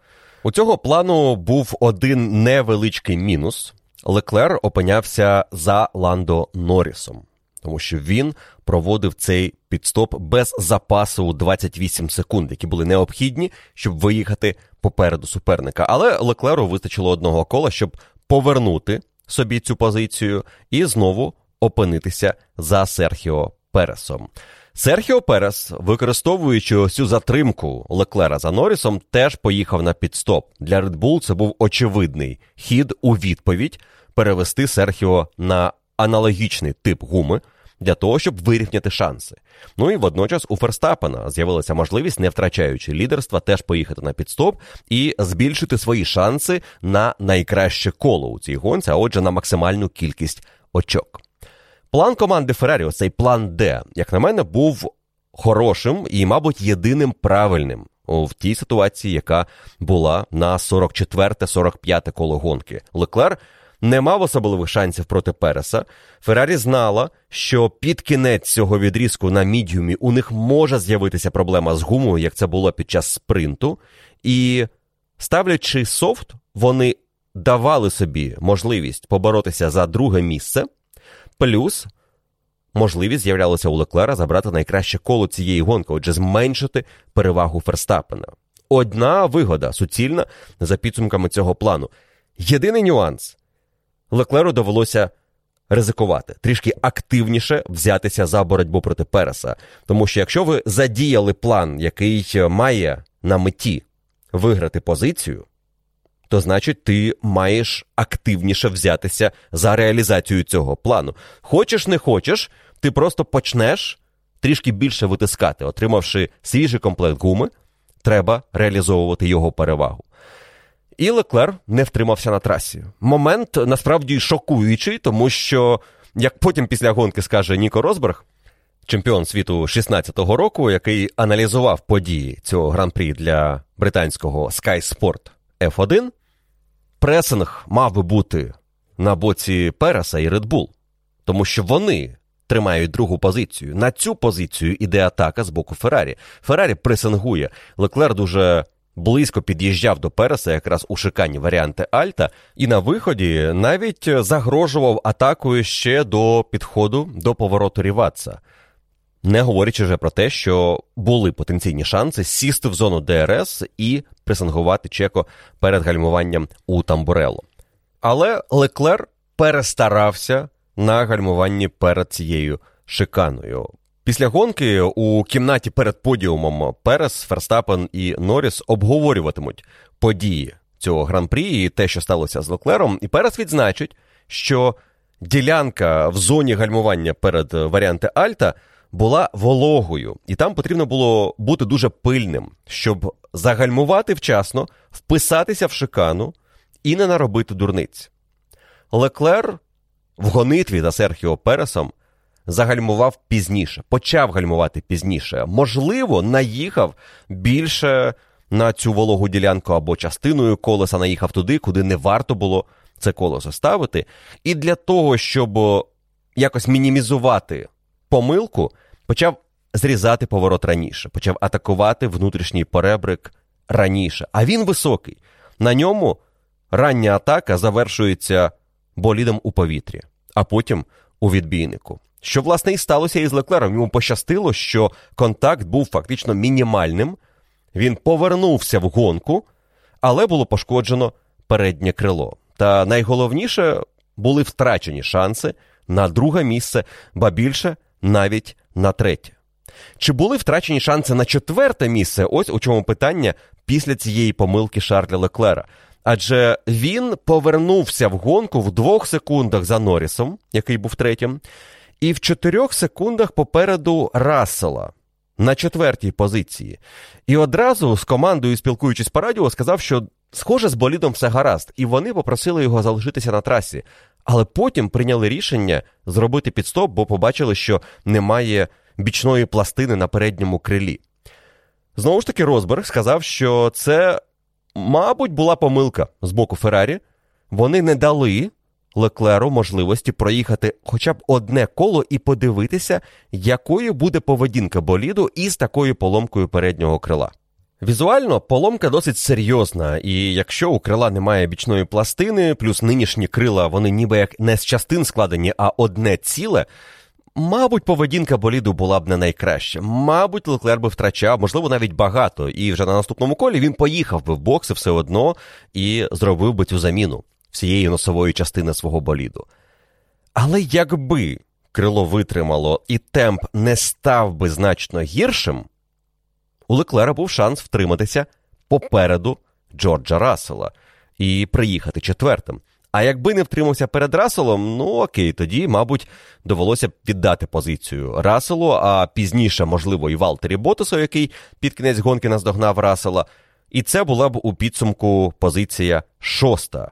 У цього плану був один невеличкий мінус. Леклер опинявся за Ландо Норрісом, тому що він проводив цей підстоп без запасу у 28 секунд, які були необхідні, щоб виїхати попереду суперника. Але Леклеру вистачило одного кола, щоб повернути собі цю позицію і знову опинитися за Серхіо Пересом. Серхіо Перес, використовуючи цю затримку Леклера за Норрісом, теж поїхав на підстоп. Для Red Bull це був очевидний хід у відповідь перевести Серхіо на аналогічний тип гуми для того, щоб вирівняти шанси. Ну і водночас у Ферстапена з'явилася можливість, не втрачаючи лідерства, теж поїхати на підстоп і збільшити свої шанси на найкраще коло у цій гонці, а отже, на максимальну кількість очок. План команди Феррарі, цей план Д, як на мене, був хорошим і, мабуть, єдиним правильним в тій ситуації, яка була на 44-45 коло гонки. Леклер не мав особливих шансів проти Переса. Феррарі знала, що під кінець цього відрізку на мідіумі у них може з'явитися проблема з гумою, як це було під час спринту. І ставлячи софт, вони давали собі можливість поборотися за друге місце, плюс можливість з'являлася у Леклера забрати найкраще коло цієї гонки, отже, зменшити перевагу Ферстапена. Одна вигода суцільна за підсумками цього плану. Єдиний нюанс Леклеру довелося ризикувати, трішки активніше взятися за боротьбу проти Переса. Тому що якщо ви задіяли план, який має на меті виграти позицію, то значить ти маєш активніше взятися за реалізацію цього плану. Хочеш, не хочеш, ти просто почнеш трішки більше витискати, отримавши свіжий комплект гуми, треба реалізовувати його перевагу. І Леклер не втримався на трасі. Момент насправді шокуючий, тому що, як потім після гонки скаже Ніко Розберг, чемпіон світу 16-го року, який аналізував події цього гран-прі для британського Sky Sport F1, пресинг мав би бути на боці Переса і Bull, тому що вони тримають другу позицію. На цю позицію іде атака з боку Феррарі. Феррарі пресингує. Леклер дуже близько під'їжджав до Переса якраз у шикані варіанти Альта, і на виході навіть загрожував атакою ще до підходу до повороту Ріватса. Не говорячи вже про те, що були потенційні шанси сісти в зону ДРС і пресингувати Чеко перед гальмуванням у Тамбурело. Але Леклер перестарався на гальмуванні перед цією шиканою. Після гонки у кімнаті перед подіумом Перес, Ферстапен і Норріс обговорюватимуть події цього гран-прі і те, що сталося з Леклером. І Перес відзначить, що ділянка в зоні гальмування перед варіанти Альта була вологою, і там потрібно було бути дуже пильним, щоб загальмувати вчасно, вписатися в шикану і не наробити дурниць. Леклер в гонитві за Серхіо Пересом загальмував пізніше, почав гальмувати пізніше. Можливо, наїхав більше на цю вологу ділянку або частиною колеса наїхав туди, куди не варто було це колесо ставити. І для того, щоб якось мінімізувати помилку, почав зрізати поворот раніше, почав атакувати внутрішній перебрик раніше. А він високий. На ньому рання атака завершується болідом у повітрі, а потім у відбійнику. Що, власне, і сталося із Леклером. Йому пощастило, що контакт був фактично мінімальним. Він повернувся в гонку, але було пошкоджено переднє крило. Та найголовніше були втрачені шанси на друге місце, ба більше навіть на третє. Чи були втрачені шанси на четверте місце? Ось у чому питання після цієї помилки Шарля Леклера. Адже він повернувся в гонку в двох секундах за Норрісом, який був третім, і в чотирьох секундах попереду Рассела на четвертій позиції. І одразу з командою, спілкуючись по радіо, сказав, що схоже з болідом все гаразд, і вони попросили його залишитися на трасі. Але потім прийняли рішення зробити підстоп, бо побачили, що немає бічної пластини на передньому крилі. Знову ж таки, Розберг сказав, що це, мабуть, була помилка з боку Феррарі. Вони не дали Леклеру можливості проїхати хоча б одне коло і подивитися, якою буде поведінка боліду із такою поломкою переднього крила. Візуально поломка досить серйозна, і якщо у крила немає бічної пластини, плюс нинішні крила, вони ніби як не з частин складені, а одне ціле. Мабуть, поведінка боліду була б не найкраща. Мабуть, Леклер би втрачав, можливо, навіть багато. І вже на наступному колі він поїхав би в бокси все одно і зробив би цю заміну всієї носової частини свого боліду. Але якби крило витримало і темп не став би значно гіршим, у Леклера був шанс втриматися попереду Джорджа Рассела і приїхати четвертим. А якби не втримався перед Расселом, ну окей, тоді, мабуть, довелося б віддати позицію Расселу, а пізніше, можливо, і Валтері Ботасу, який під кінець гонки наздогнав Рассела. І це була б у підсумку позиція шоста,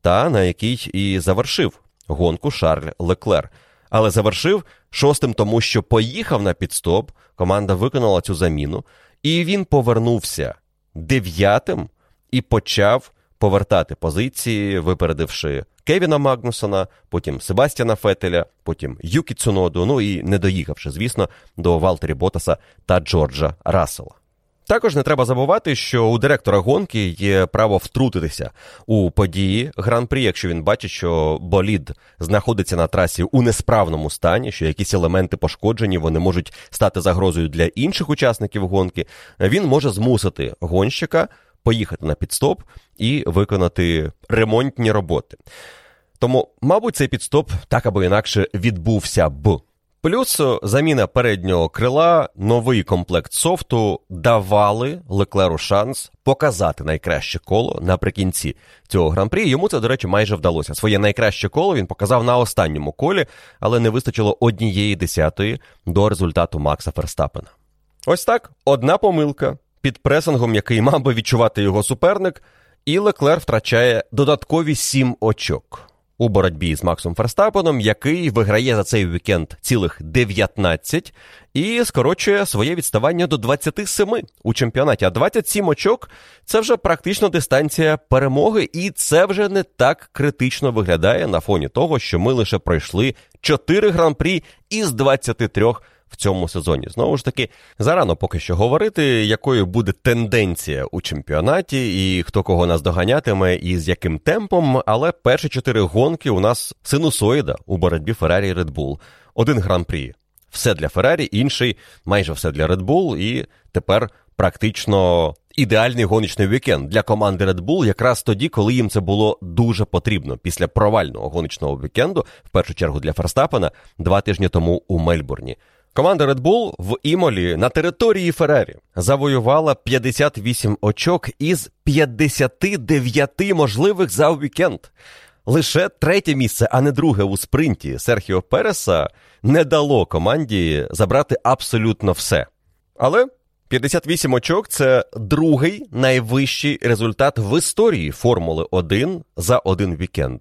та на якій і завершив гонку Шарль Леклер. Але завершив шостим, тому що поїхав на підстоп, команда виконала цю заміну, і він повернувся дев'ятим і почав повертати позиції, випередивши Кевіна Магнусона, потім Себастьяна Фетеля, потім Юкі Цуноду, ну і не доїхавши, звісно, до Валтері Ботаса та Джорджа Рассела. Також не треба забувати, що у директора гонки є право втрутитися у події гран-прі, якщо він бачить, що болід знаходиться на трасі у несправному стані, що якісь елементи пошкоджені, вони можуть стати загрозою для інших учасників гонки. Він може змусити гонщика поїхати на підстоп і виконати ремонтні роботи. Тому, мабуть, цей підстоп так або інакше відбувся б. Плюс заміна переднього крила, новий комплект софту давали Леклеру шанс показати найкраще коло наприкінці цього гран-прі. Йому це, до речі, майже вдалося. Своє найкраще коло він показав на останньому колі, але не вистачило однієї десятої до результату Макса Ферстапена. Ось так: одна помилка під пресингом, який мав би відчувати його суперник, І Леклер втрачає додаткові 7 очок у боротьбі з Максом Ферстапеном, який виграє за цей вікенд цілих 19 і скорочує своє відставання до 27 у чемпіонаті. А 27 очок це вже практично дистанція перемоги, і це вже не так критично виглядає на фоні того, що ми лише пройшли 4 гран-прі із 23 в цьому сезоні. Знову ж таки, зарано поки що говорити, якою буде тенденція у чемпіонаті, і хто кого нас доганятиме, і з яким темпом. Але перші чотири гонки у нас синусоїда у боротьбі Феррарі Red Bull. Один гран-прі. Все для Феррарі, інший майже все для Red Bull, і тепер практично. Ідеальний гоночний вікенд для команди Red Bull якраз тоді, коли їм це було дуже потрібно. Після провального гоночного вікенду, в першу чергу для Ферстапена, два тижні тому у Мельбурні. Команда Red Bull в Імолі на території Феррарі завоювала 58 очок із 59 можливих за вікенд. Лише третє місце, а не друге у спринті Серхіо Переса не дало команді забрати абсолютно все. Але 58 очок це другий найвищий результат в історії Формули 1 за один вікенд.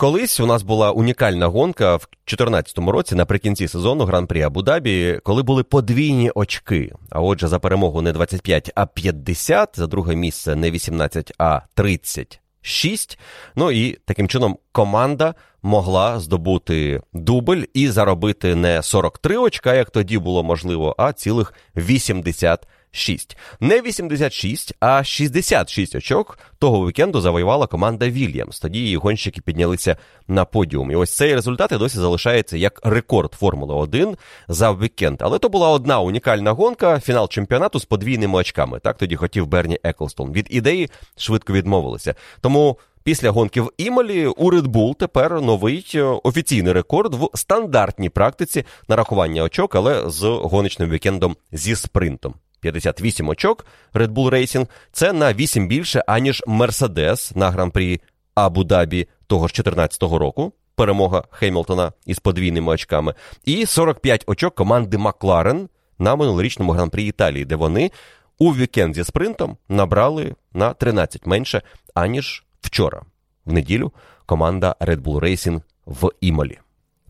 Колись у нас була унікальна гонка в 2014 році наприкінці сезону Гран-прі Абу-Дабі, коли були подвійні очки. А отже, за перемогу не 25, а 50, за друге місце не 18, а 36. Ну і таким чином команда могла здобути дубль і заробити не 43 очка, як тоді було можливо, а цілих 80 6. Не 86, а 66 очок того вікенду завоювала команда Вільямс. Тоді її гонщики піднялися на подіум. І ось цей результат і досі залишається як рекорд Формули 1 за вікенд. Але то була одна унікальна гонка, фінал чемпіонату з подвійними очками. Так тоді хотів Берні Еклстон. Від ідеї швидко відмовилися. Тому. Після гонки в Імолі у Red Bull тепер новий е, офіційний рекорд в стандартній практиці нарахування очок, але з гоночним вікендом зі спринтом. 58 очок Red Bull Racing – це на 8 більше, аніж Мерседес на гран-прі Абу-Дабі того ж 2014 року. Перемога Хеймлтона із подвійними очками. І 45 очок команди Макларен на минулорічному гран-прі Італії, де вони у вікенд зі спринтом набрали на 13 менше, аніж вчора. В неділю команда Red Bull Racing в Імолі.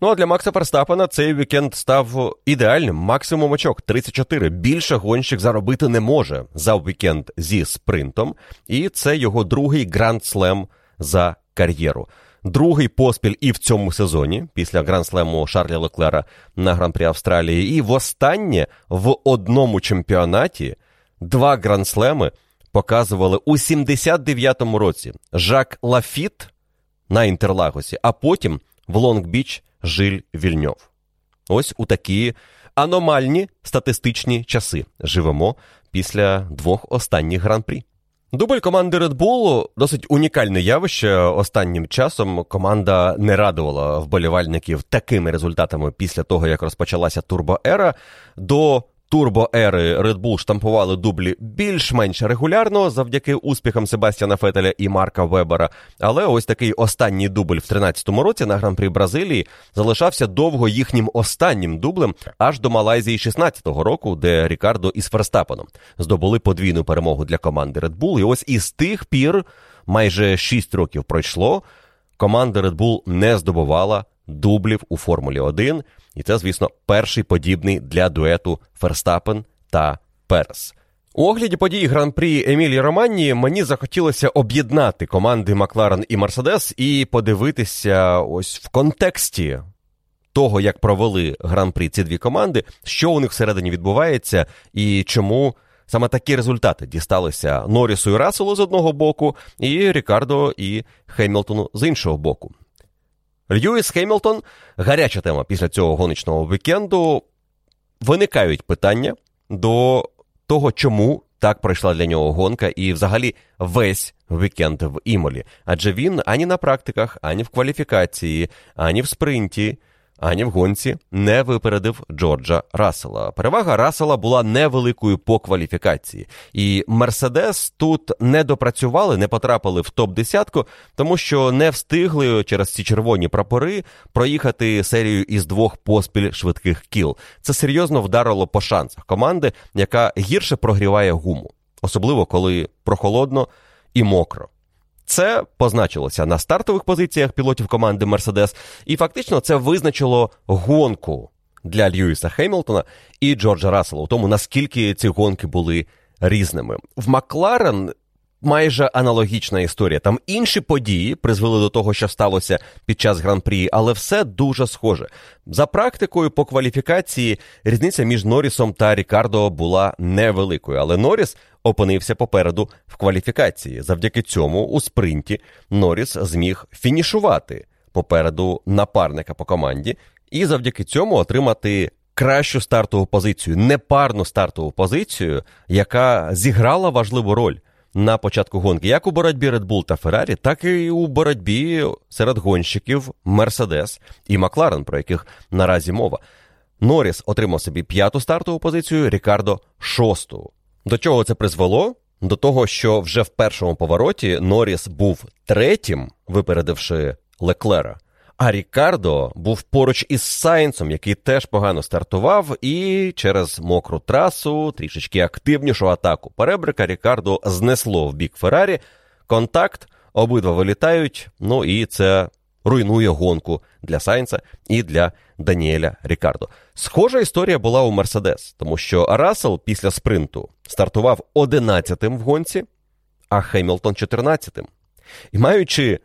Ну а для Макса Ферстапена цей вікенд став ідеальним. Максимум очок 34. Більше гонщик заробити не може за вікенд зі спринтом. І це його другий гранд-слем за кар'єру. Другий поспіль і в цьому сезоні, після гранд-слему Шарля Леклера на гран-прі Австралії. І востаннє в одному чемпіонаті два гранд-слеми показували у 79-му році Жак Лафіт на Інтерлагосі, а потім в Лонг-Біч Жиль Вільньов. Ось у такі аномальні статистичні часи живемо після двох останніх гран-прі. Дубль команди Red Bull досить унікальне явище. Останнім часом команда не радувала вболівальників такими результатами після того, як розпочалася турбоера. До турбоери Red Bull штампували дублі більш-менш регулярно завдяки успіхам Себастьяна Фетеля і Марка Вебера. Але ось такий останній дубль в 13 році на гран-прі Бразилії залишався довго їхнім останнім дублем аж до Малайзії 16-го року, де Рікардо із Ферстапеном здобули подвійну перемогу для команди Red Bull. І ось із тих пір, майже 6 років пройшло, команда Red Bull не здобувала дублів у Формулі 1. І це, звісно, перший подібний для дуету Ферстапен та Перес. У огляді подій гран-прі Емілії Романні мені захотілося об'єднати команди Макларен і Мерседес і подивитися ось в контексті того, як провели гран-прі ці дві команди, що у них всередині відбувається, і чому саме такі результати дісталися Норрісу і Расселу з одного боку, і Рікардо і Хемілтону з іншого боку. Льюіс Хемілтон, гаряча тема після цього гоночного вікенду. Виникають питання до того, чому так пройшла для нього гонка, і взагалі весь вікенд в Імолі. Адже він ані на практиках, ані в кваліфікації, ані в спринті ані в гонці не випередив Джорджа Рассела. Перевага Рассела була невеликою по кваліфікації, і Мерседес тут не допрацювали, не потрапили в топ десятку тому що не встигли через ці червоні прапори проїхати серію із двох поспіль швидких кіл. Це серйозно вдарило по шансах команди, яка гірше прогріває гуму, особливо коли прохолодно і мокро. Це позначилося на стартових позиціях пілотів команди Мерседес, і фактично це визначило гонку для Льюіса Хеймлтона і Джорджа Рассела, у тому наскільки ці гонки були різними. В Макларен майже аналогічна історія. Там інші події призвели до того, що сталося під час гран-прі, але все дуже схоже. За практикою по кваліфікації різниця між Норрісом та Рікардо була невеликою, але Норріс опинився попереду в кваліфікації. Завдяки цьому у спринті Норріс зміг фінішувати попереду напарника по команді, і завдяки цьому отримати. Кращу стартову позицію, непарну стартову позицію, яка зіграла важливу роль на початку гонки, як у боротьбі Red Bull та Ferrari, так і у боротьбі серед гонщиків Mercedes і Макларен, про яких наразі мова. Норріс отримав собі п'яту стартову позицію, Рікардо шосту. До чого це призвело? До того, що вже в першому повороті Норріс був третім, випередивши Леклера. А Рікардо був поруч із Сайнсом, який теж погано стартував, і через мокру трасу, трішечки активнішу атаку перебрика, Рікардо знесло в бік Феррарі. Контакт, обидва вилітають. Ну і це руйнує гонку для Сайнса і для Даніеля Рікардо. Схожа історія була у Мерседес, тому що Рассел після спринту стартував 11-тим в гонці, а Хемілтон 14-тим. І маючи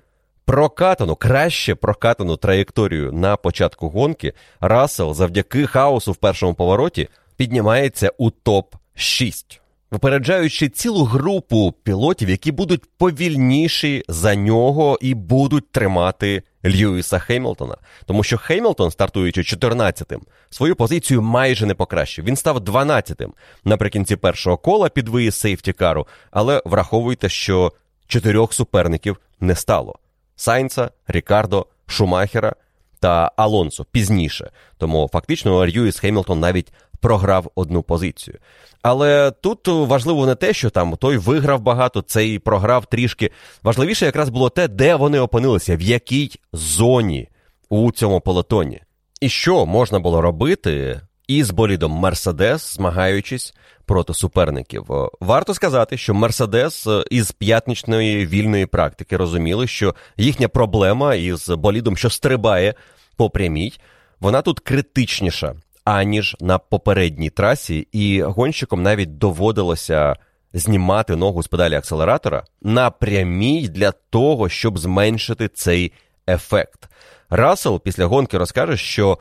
прокатану, краще прокатану траєкторію на початку гонки, Рассел завдяки хаосу в першому повороті піднімається у топ-6, випереджаючи цілу групу пілотів, які будуть повільніші за нього і будуть тримати Льюіса Хеймлтона. Тому що Хеймлтон, стартуючи 14-тим, свою позицію майже не покращив. Він став 12-тим наприкінці першого кола під виїзд сейфтікару, але враховуйте, що чотирьох суперників не стало. Сайнца, Рікардо, Шумахера та Алонсо пізніше. Тому фактично Льюіс Хемілтон навіть програв одну позицію. Але тут важливо не те, що там той виграв багато, цей програв трішки. Важливіше якраз було те, де вони опинилися, в якій зоні у цьому полотоні. І що можна було робити із болідом Мерседес, змагаючись проти суперників. Варто сказати, що Мерседес із п'ятничної вільної практики розуміли, що їхня проблема із болідом, що стрибає по прямій, вона тут критичніша, аніж на попередній трасі, і гонщикам навіть доводилося. Знімати ногу з педалі акселератора на прямій для того, щоб зменшити цей ефект. Рассел після гонки розкаже, що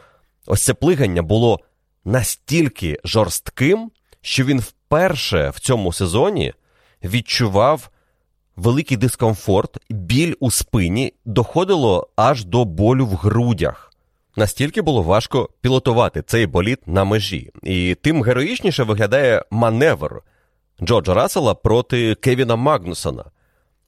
ось це плигання було настільки жорстким, що він вперше в цьому сезоні відчував великий дискомфорт, біль у спині, доходило аж до болю в грудях. Настільки було важко пілотувати цей боліт на межі, і тим героїчніше виглядає маневр Джорджа Рассела проти Кевіна Магнусона.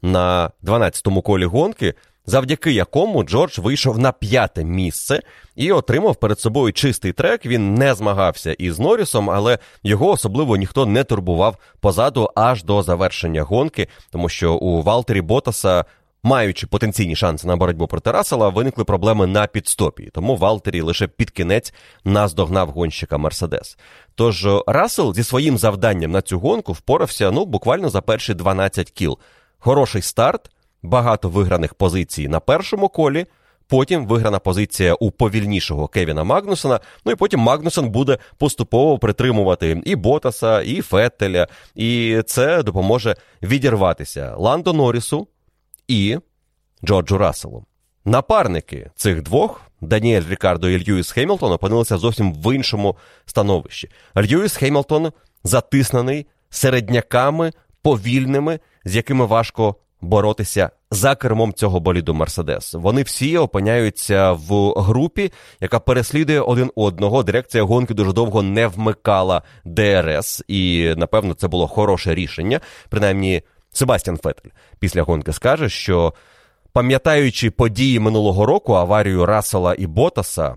На 12-му колі гонки завдяки якому Джордж вийшов на п'яте місце і отримав перед собою чистий трек. Він не змагався із Норрісом, але його особливо ніхто не турбував позаду аж до завершення гонки, тому що у Валтері Ботаса. Маючи потенційні шанси на боротьбу проти Рассела, виникли проблеми на підстопі, тому Валтері лише під кінець наздогнав гонщика Мерседес. Тож Рассел зі своїм завданням на цю гонку впорався ну буквально за перші 12 кіл. Хороший старт, багато виграних позицій на першому колі. Потім виграна позиція у повільнішого Кевіна Магнусона. Ну і потім Магнусон буде поступово притримувати і Ботаса, і Феттеля, і це допоможе відірватися Ландо Норрісу і Джорджу Расселу. Напарники цих двох, Даніель Рікардо і Льюіс Хемілтон, опинилися зовсім в іншому становищі. Льюіс Хемілтон затиснений середняками повільними, з якими важко боротися за кермом цього боліду Мерседес. Вони всі опиняються в групі, яка переслідує один одного. Дирекція гонки дуже довго не вмикала ДРС, і напевно це було хороше рішення. Принаймні, Себастьян Фетель після гонки скаже, що пам'ятаючи події минулого року, аварію Рассела і Ботаса,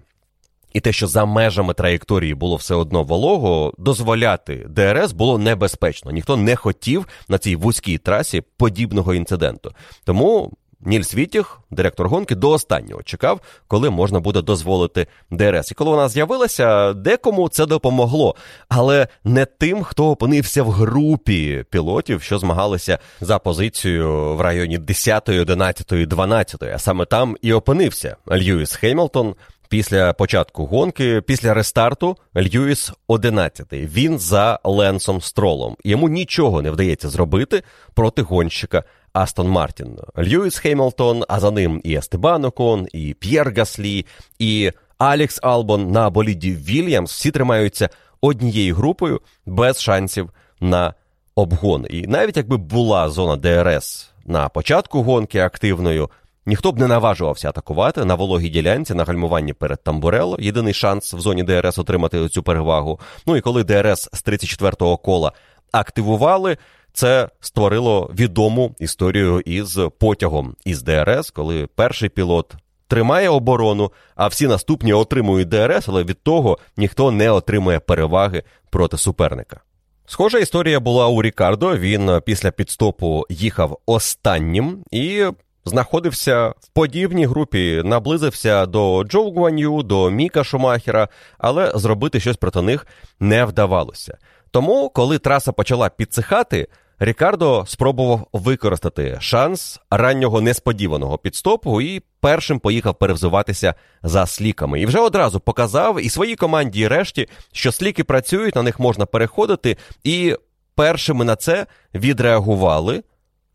і те, що за межами траєкторії було все одно волого, дозволяти ДРС було небезпечно. Ніхто не хотів на цій вузькій трасі подібного інциденту. Тому Нільс Вітіх, директор гонки, до останнього чекав, коли можна буде дозволити ДРС. І коли вона з'явилася, декому це допомогло, але не тим, хто опинився в групі пілотів, що змагалися за позицію в районі 10, 11, 12, а саме там і опинився Льюіс Хемілтон. Після початку гонки, після рестарту, Льюіс 11 Він за Ленсом Стролом. Йому нічого не вдається зробити проти гонщика Астон Мартін. Льюіс Хемілтон, а за ним і Естебан Окон, і П'єр Гаслі, і Алекс Албон на боліді Вільямс. Всі тримаються однією групою без шансів на обгон. І навіть якби була зона ДРС на початку гонки активною. Ніхто б не наважувався атакувати на вологій ділянці на гальмуванні перед Тамбурело. Єдиний шанс в зоні ДРС отримати цю перевагу. Ну і коли ДРС з 34-го кола активували, це створило відому історію із потягом із ДРС, коли перший пілот тримає оборону, а всі наступні отримують ДРС, але від того ніхто не отримує переваги проти суперника. Схожа історія була у Рікардо. Він після підстопу їхав останнім і знаходився в подібній групі, наблизився до Джоу Гуанью, до Міка Шумахера, але зробити щось проти них не вдавалося. Тому, коли траса почала підсихати, Рікардо спробував використати шанс раннього несподіваного підстопу і першим поїхав перевзуватися за сліками. І вже одразу показав і своїй команді, і решті, що сліки працюють, на них можна переходити. І першими на це відреагували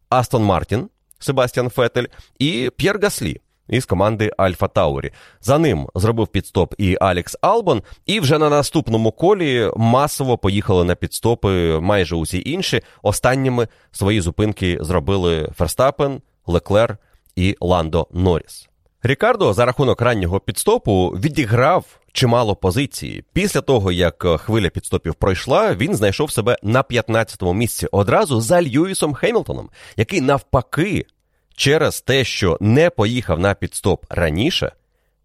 Астон Мартін, Себастьян Фетель і П'єр Гаслі із команди Альфа Таурі. За ним зробив підстоп і Алекс Албон, і вже на наступному колі масово поїхали на підстопи майже усі інші. Останніми свої зупинки зробили Ферстапен, Леклер і Ландо Норріс. Рікардо за рахунок раннього підстопу відіграв чимало позицій. Після того, як хвиля підстопів пройшла, він знайшов себе на 15-му місці одразу за Льюісом Хеймлтоном, який навпаки через те, що не поїхав на підстоп раніше,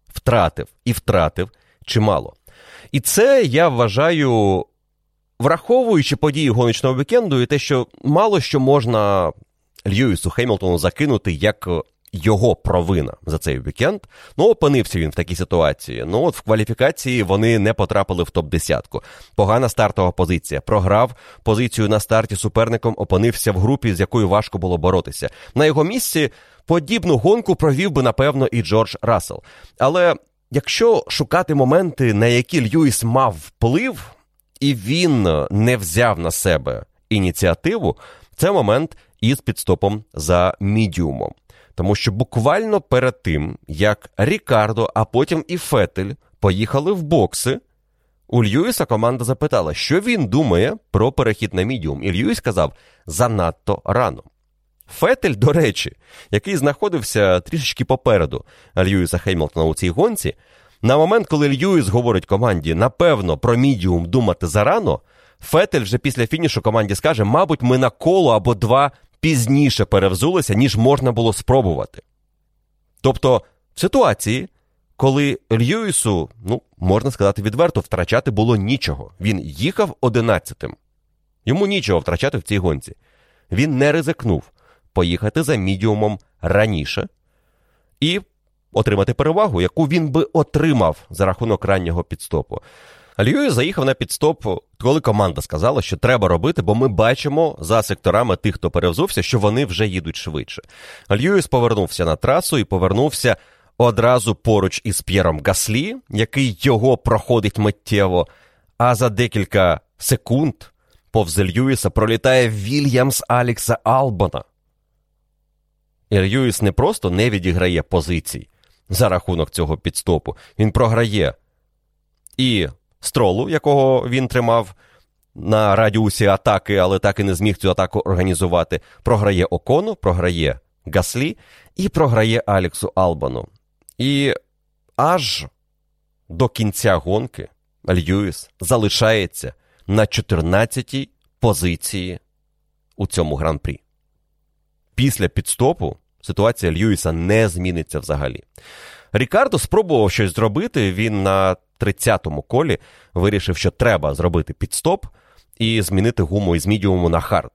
втратив і втратив чимало. І це я вважаю, враховуючи події гоночного вікенду, і те, що мало що можна Льюісу Хеймлтону закинути як його провина за цей вікенд. Ну, опинився він в такій ситуації. Ну, от в кваліфікації вони не потрапили в топ-10. Погана стартова позиція. Програв позицію на старті суперником, опинився в групі, з якою важко було боротися. На його місці подібну гонку провів би, напевно, і Джордж Рассел. Але якщо шукати моменти, на які Льюіс мав вплив, і він не взяв на себе ініціативу, це момент із підстопом за мідіумом. Тому що буквально перед тим, як Рікардо, а потім і Фетель поїхали в бокси, у Льюіса команда запитала, що він думає про перехід на мідіум. І Льюіс сказав занадто рано. Фетель, до речі, який знаходився трішечки попереду Льюіса Хеймлтона у цій гонці, на момент, коли Льюіс говорить команді, напевно, про мідіум думати зарано, Фетель вже після фінішу команді скаже, мабуть, ми на коло або два пізніше перевзулися, ніж можна було спробувати. Тобто, в ситуації, коли Льюісу, ну, можна сказати відверто, втрачати було нічого. Він їхав одинадцятим. Йому нічого втрачати в цій гонці. Він не ризикнув поїхати за мідіумом раніше і отримати перевагу, яку він би отримав за рахунок раннього підстопу. Льюіс заїхав на підстоп, коли команда сказала, що треба робити, бо ми бачимо за секторами тих, хто перевзувся, що вони вже їдуть швидше. Льюіс повернувся на трасу і повернувся одразу поруч із П'єром Гаслі, який його проходить миттєво. А за декілька секунд повз Льюіса пролітає Вільямс Алікса Албана. І Льюіс не просто не відіграє позицій за рахунок цього підстопу, він програє. І стролу, якого він тримав на радіусі атаки, але так і не зміг цю атаку організувати. Програє Окону, програє Гаслі і програє Аліксу Албану. І аж до кінця гонки Льюіс залишається на 14-й позиції у цьому гран-прі. Після піт-стопу ситуація Льюіса не зміниться взагалі. Рікардо спробував щось зробити. Він на 30-му колі вирішив, що треба зробити піт-стоп і змінити гуму із мідіуму на хард.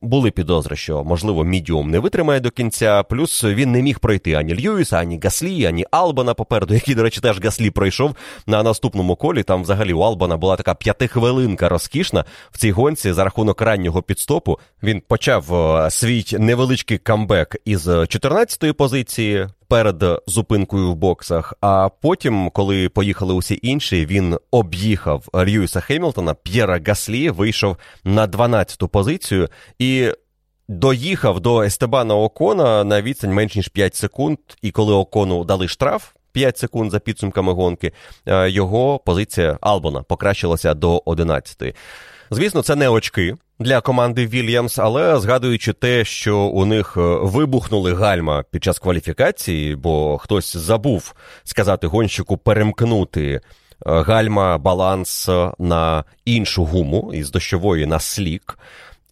були підозри, що, можливо, мідіум не витримає до кінця, плюс він не міг пройти ані Льюіса, ані Гаслі, ані Албана попереду, [LAUGHS] який, до речі, теж Гаслі пройшов на наступному колі. Там взагалі у Албана була така п'ятихвилинка розкішна в цій гонці за рахунок раннього підстопу. Він почав е, свій невеличкий камбек із 14-ї позиції. Перед зупинкою в боксах, а потім, коли поїхали усі інші, він об'їхав Льюіса Хемілтона, П'єра Гаслі вийшов на 12-ту позицію і доїхав до Естебана Окона на відстань менш ніж 5 секунд. І коли Окону дали штраф 5 секунд за підсумками гонки, е, його позиція Албона покращилася до 11-ї. Звісно, це не очки для команди Вільямс, але згадуючи те, що у них е, вибухнули гальма під час кваліфікації, бо хтось забув сказати гонщику перемкнути е, гальма баланс на іншу гуму із дощової на слік.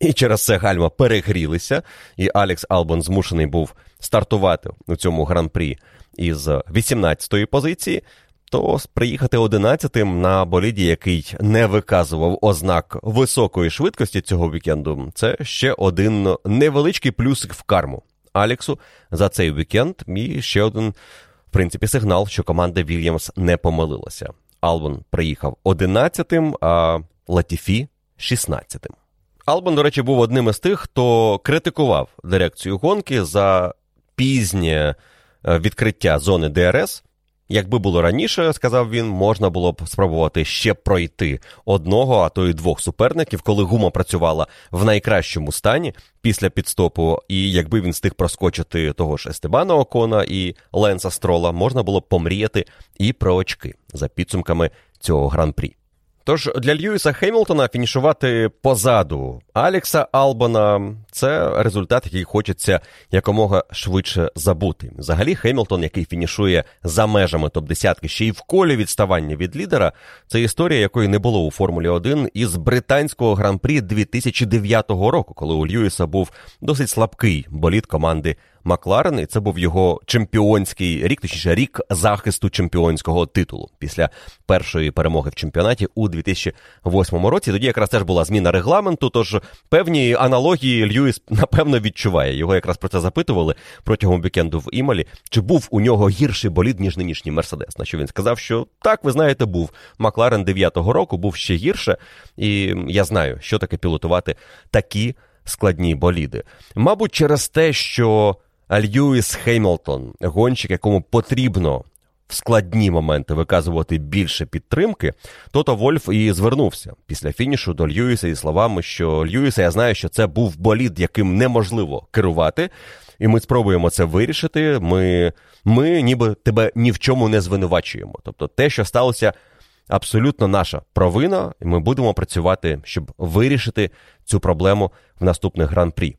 І через це гальма перегрілися, і Алекс Албон змушений був стартувати у цьому гран-прі із 18-ї позиції. То приїхати 11-тим на боліді, який не виказував ознак високої швидкості цього вікенду, це ще один невеличкий плюсик в карму Алексу за цей вікенд. І ще один, в принципі, сигнал, що команда Вільямс не помилилася. Албон приїхав 11-тим, а Латіфі 16-тим. Албан, до речі, був одним із тих, хто критикував дирекцію гонки за пізнє е, відкриття зони ДРС. Якби було раніше, сказав він, можна було б спробувати ще пройти одного, а то й двох суперників, коли гума працювала в найкращому стані після підстопу. І якби він встиг проскочити того ж Естебана Окона і Ленса Строла, можна було б помріяти і про очки за підсумками цього гран-прі. Тож для Льюіса Хемілтона фінішувати позаду Алекса Албана це результат, який хочеться якомога швидше забути. Взагалі, Хемілтон, який фінішує за межами топ-10 ще й в колі відставання від лідера, це історія, якої не було у Формулі 1 із британського гран-прі 2009 року, коли у Льюіса був досить слабкий боліт команди Макларен, і це був його чемпіонський рік, точніше рік захисту чемпіонського титулу після першої перемоги в чемпіонаті у 2008 році. Тоді якраз теж була зміна регламенту. Тож певні аналогії Льюіс напевно відчуває. Його якраз про це запитували протягом вікенду в Імалі. Чи був у нього гірший болід, ніж нинішній Мерседес? На що він сказав, що так, ви знаєте, був Макларен 9-го року, був ще гірше, і я знаю, що таке пілотувати такі складні боліди. Мабуть, через те, що. Льюіс Хеймлтон, гонщик, якому потрібно в складні моменти виказувати більше підтримки, тото Вольф і звернувся після фінішу до Льюіса із словами, що Льюіса, я знаю, що це був болід, яким неможливо керувати, і ми спробуємо це вирішити. Ми, Ми ніби тебе ні в чому не звинувачуємо. Тобто, те, що сталося. Абсолютно наша провина, і ми будемо працювати, щоб вирішити цю проблему в наступних гран-прі.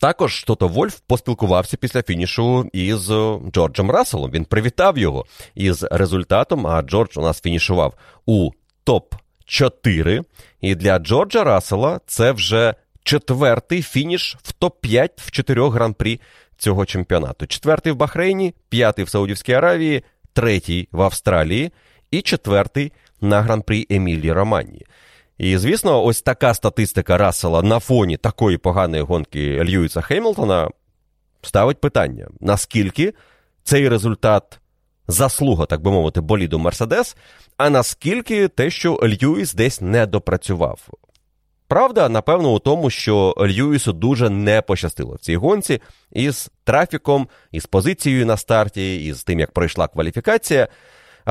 Також Тото Вольф поспілкувався після фінішу із е, Джорджем Расселом. Він привітав його із результатом. А Джордж у нас фінішував у топ-4. І для Джорджа Рассела це вже четвертий фініш в топ-5 в чотирьох гран-прі цього чемпіонату. Четвертий в Бахрейні, п'ятий в Саудівській Аравії, третій в Австралії і четвертий на гран-прі Емілії Романії. І звісно, ось така статистика Рассела на фоні такої поганої гонки Льюіса Хеймлтона ставить питання: наскільки цей результат заслуга, так би мовити, боліду Мерседес, а наскільки те, що Льюіс десь не допрацював. Правда, напевно, у тому, що Льюісу дуже не пощастило в цій гонці із трафіком, із позицією на старті, із тим, як пройшла кваліфікація.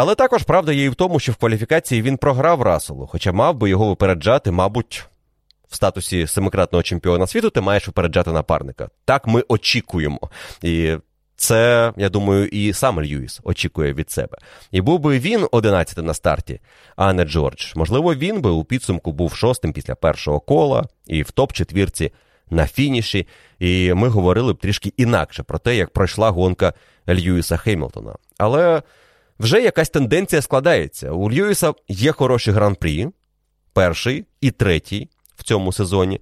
Але також правда є і в тому, що в кваліфікації він програв Расселу, хоча мав би його випереджати, мабуть, в статусі семикратного чемпіона світу ти маєш випереджати напарника. Так ми очікуємо. І це, я думаю, і сам Льюіс очікує від себе. І був би він 11 на старті, а не Джордж. Можливо, він би у підсумку був шостим після першого кола і в топ-четвірці на фініші. І ми говорили б трішки інакше про те, як пройшла гонка Льюіса Хеймлтона. Але вже якась тенденція складається. У Льюіса є хороші гран-прі, перший і третій в цьому сезоні,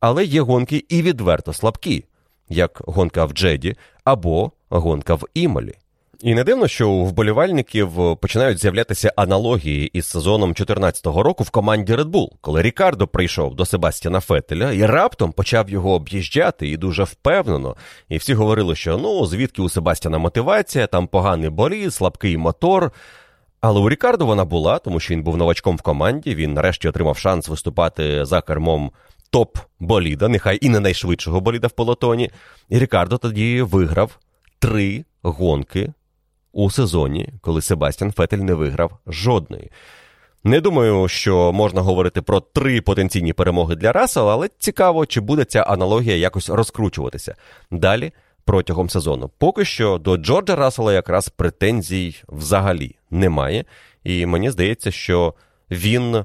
але є гонки і відверто слабкі, як гонка в Джеді або гонка в Імолі. І не дивно, що у вболівальників починають з'являтися аналогії із сезоном 2014 року в команді Red Bull, коли Рікардо прийшов до Себастьяна Фетеля і раптом почав його об'їжджати і дуже впевнено. І всі говорили, що ну звідки у Себастьяна мотивація, там поганий болід, слабкий мотор. Але у Рікардо вона була, тому що він був новачком в команді. Він нарешті отримав шанс виступати за кермом топ-боліда, нехай і не найшвидшого боліда в полотоні. І Рікардо тоді виграв три гонки у сезоні, коли Себастьян Фетель не виграв жодної. Не думаю, що можна говорити про три потенційні перемоги для Рассела, але цікаво, чи буде ця аналогія якось розкручуватися далі протягом сезону. Поки що до Джорджа Рассела якраз претензій взагалі немає. І мені здається, що він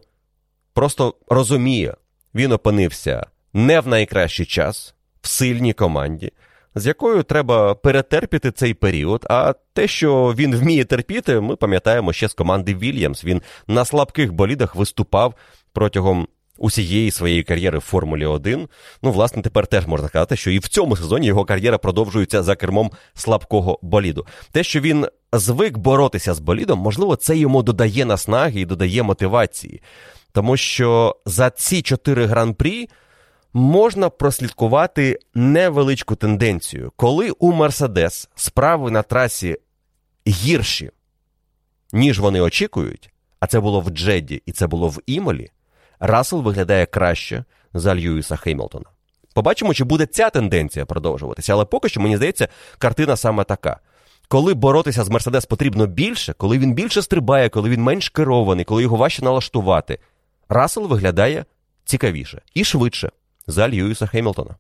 просто розуміє, він опинився не в найкращий час в сильній команді з якою треба перетерпіти цей період. А те, що він вміє терпіти, ми пам'ятаємо ще з команди Вільямс. Він на слабких болідах виступав протягом. Усієї своєї кар'єри в Формулі 1. Ну, власне, тепер теж можна сказати, що і в цьому сезоні його кар'єра продовжується за кермом слабкого боліду. Те, що він звик боротися з болідом, можливо, це йому додає наснаги і додає мотивації. Тому що за ці чотири гран-прі можна прослідкувати невеличку тенденцію, коли у Мерседес справи на трасі гірші, ніж вони очікують, а це було в Джеді і це було в Імолі, Рассел виглядає краще за Льюіса Хеймлтона. Побачимо, чи буде ця тенденція продовжуватися, але поки що, мені здається, картина саме така. Коли боротися з Мерседес потрібно більше, коли він більше стрибає, коли він менш керований, коли його важче налаштувати, Рассел виглядає цікавіше і швидше за Льюіса Хемілтона.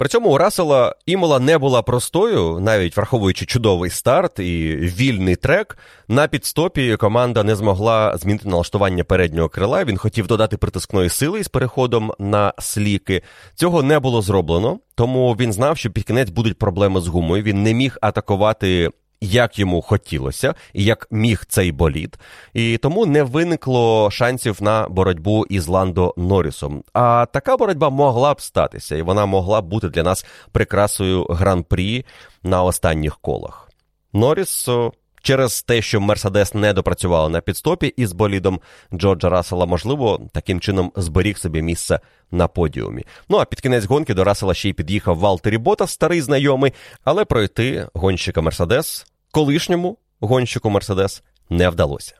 При цьому у Рассела Імола не була простою, навіть враховуючи чудовий старт і вільний трек. На підстопі команда не змогла змінити налаштування переднього крила. Він хотів додати притискної сили з переходом на сліки. Цього не було зроблено, тому він знав, що під кінець будуть проблеми з гумою. Він не міг атакувати як йому хотілося, і як міг цей болід, і тому не виникло шансів на боротьбу із Ландо Норрісом. А така боротьба могла б статися, і вона могла б бути для нас прикрасою гран-прі на останніх колах. Норріс Через те, що Мерседес не допрацювала на підстопі із болідом Джорджа Рассела, можливо, таким чином зберіг собі місце на подіумі. Ну а під кінець гонки до Рассела ще й під'їхав Валтері Бота, старий знайомий, але пройти гонщика Мерседес, колишньому гонщику Мерседес, не вдалося.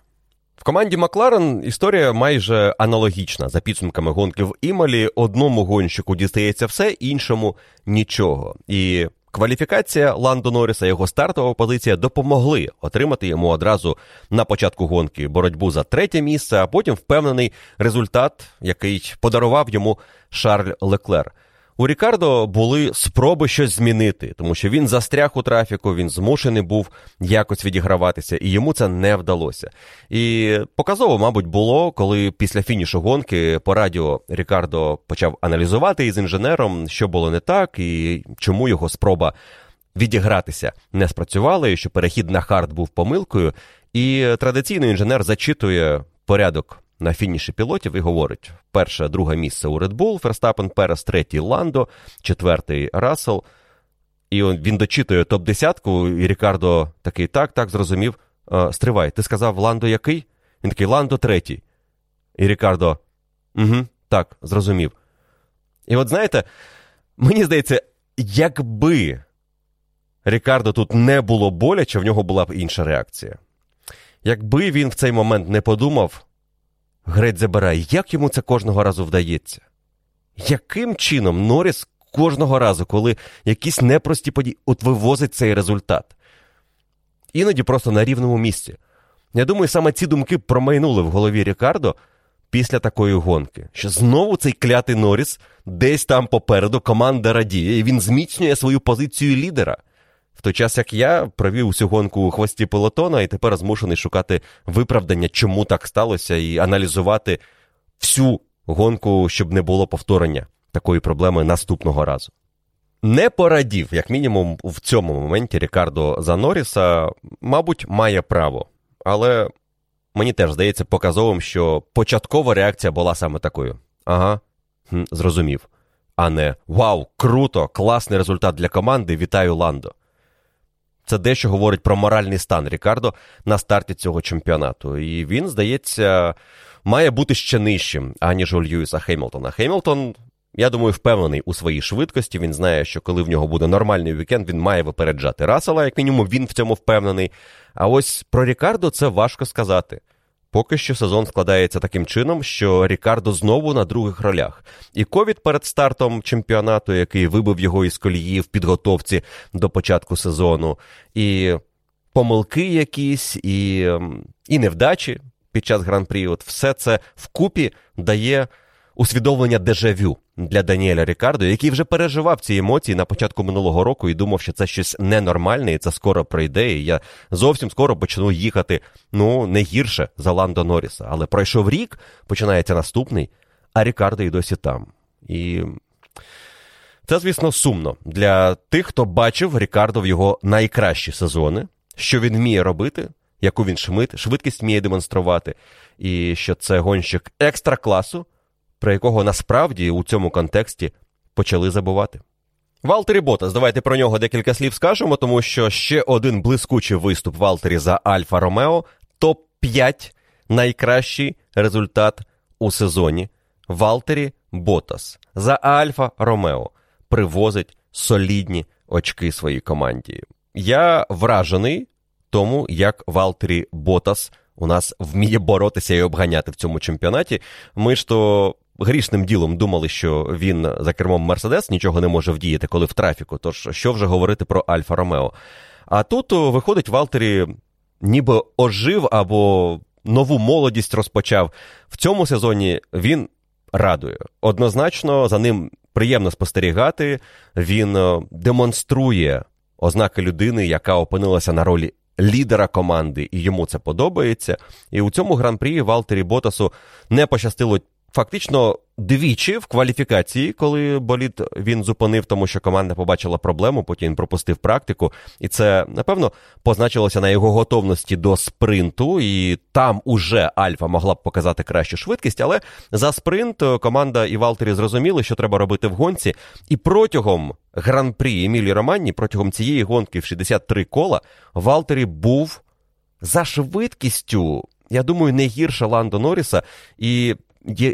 В команді Макларен історія майже аналогічна. За підсумками гонки в Імалі, одному гонщику дістається все, іншому нічого. І Кваліфікація Ландо Норріса, його стартова позиція допомогли отримати йому одразу на початку гонки боротьбу за третє місце, а потім впевнений результат, який подарував йому Шарль Леклер. У Рікардо були спроби щось змінити, тому що він застряг у трафіку, він змушений був якось відіграватися, і йому це не вдалося. І показово, мабуть, було, коли після фінішу гонки по радіо Рікардо почав аналізувати із інженером, що було не так, і чому його спроба відігратися не спрацювала, і що перехід на хард був помилкою. І традиційно інженер зачитує порядок на фініші пілотів і говорить: перше, друге місце у Red Bull, Ферстапен, Перес, третій Ландо, четвертий Рассел. І він дочитує топ-десятку, і Рікардо такий, так, так, зрозумів. Стривай, ти сказав Ландо який? Він такий Ландо третій. І Рікардо. Угу, Так, зрозумів. І от знаєте, мені здається, якби Рікардо тут не було боляче, в нього була б інша реакція. Якби він в цей момент не подумав, Греть забирає, як йому це кожного разу вдається? Яким чином Норріс кожного разу, коли якісь непрості події, от вивозить цей результат? Іноді просто на рівному місці. Я думаю, саме ці думки промайнули в голові Рікардо після такої гонки, що знову цей клятий Норріс десь там попереду команда радіє, і він зміцнює свою позицію лідера. В той час як я провів усю гонку у хвості пелотона і тепер змушений шукати виправдання, чому так сталося, і аналізувати всю гонку, щоб не було повторення такої проблеми наступного разу. Не порадів, як мінімум, в цьому моменті Рікардо Заноріса, мабуть, має право. Але мені теж здається показовим, що початкова реакція була саме такою. Ага, зрозумів. А не Вау, круто, класний результат для команди, вітаю Ландо. Це дещо говорить про моральний стан Рікардо на старті цього чемпіонату. І він, здається, має бути ще нижчим, аніж у Льюіса Хеймлтона. Хеймлтон, я думаю, впевнений у своїй швидкості. Він знає, що коли в нього буде нормальний вікенд, він має випереджати Расела, як мінімум, він в цьому впевнений. А ось про Рікардо це важко сказати. Поки що сезон складається таким чином, що Рікардо знову на других ролях. І ковід перед стартом чемпіонату, який вибив його із колії в підготовці до початку сезону, і помилки якісь, і і невдачі під час гран-прі. От все це вкупі дає усвідомлення дежавю для Даніеля Рікардо, який вже переживав ці емоції на початку минулого року і думав, що це щось ненормальне, і це скоро пройде. І я зовсім скоро почну їхати ну не гірше за Ландо Норріса. Але пройшов рік, починається наступний, а Рікардо і досі там. І це, звісно, сумно для тих, хто бачив Рікардо в його найкращі сезони, що він вміє робити, яку він швидкість вміє демонструвати, і що це гонщик екстра класу про якого насправді у цьому контексті почали забувати. Валтері Ботас, давайте про нього декілька слів скажемо, тому що ще один блискучий виступ Валтері за Альфа Ромео, топ-5 найкращий результат у сезоні. Валтері Ботас за Альфа Ромео привозить солідні очки своїй команді. Я вражений тому, як Валтері Ботас у нас вміє боротися і обганяти в цьому чемпіонаті. Ми ж то грішним ділом думали, що він за кермом Мерседес нічого не може вдіяти, коли в трафіку. Тож що вже говорити про Альфа Ромео? А тут виходить, Валтері ніби ожив або нову молодість розпочав. В цьому сезоні він радує. Однозначно, за ним приємно спостерігати. Він демонструє ознаки людини, яка опинилася на ролі. Лідера команди, і йому це подобається. І у цьому гран-прі Валтері Ботасу не пощастило Фактично двічі в кваліфікації, коли боліт він зупинив, тому що команда побачила проблему, потім він пропустив практику, і це напевно позначилося на його готовності до спринту. І там уже Альфа могла б показати кращу швидкість. Але за спринт команда і Валтері зрозуміли, що треба робити в гонці. І протягом гран-прі Емілі Романні, протягом цієї гонки в 63 кола, Валтері був за швидкістю. Я думаю, не гірше Ландо Норріса. І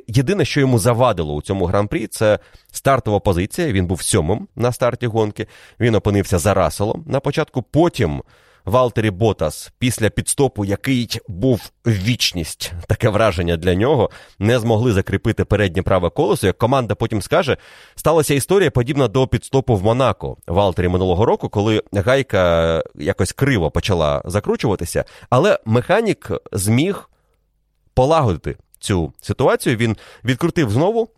Єдине, що йому завадило у цьому гран-прі, це стартова позиція. Він був сьомим на старті гонки. Він опинився за Раселом на початку. Потім Валтері Ботас, після підстопу, який був вічність, таке враження для нього, не змогли закріпити переднє праве колесо. Як команда потім скаже, сталася історія подібна до підстопу в Монако Валтері минулого року, коли гайка якось криво почала закручуватися, але механік зміг полагодити цю ситуацію. Він відкрутив знову,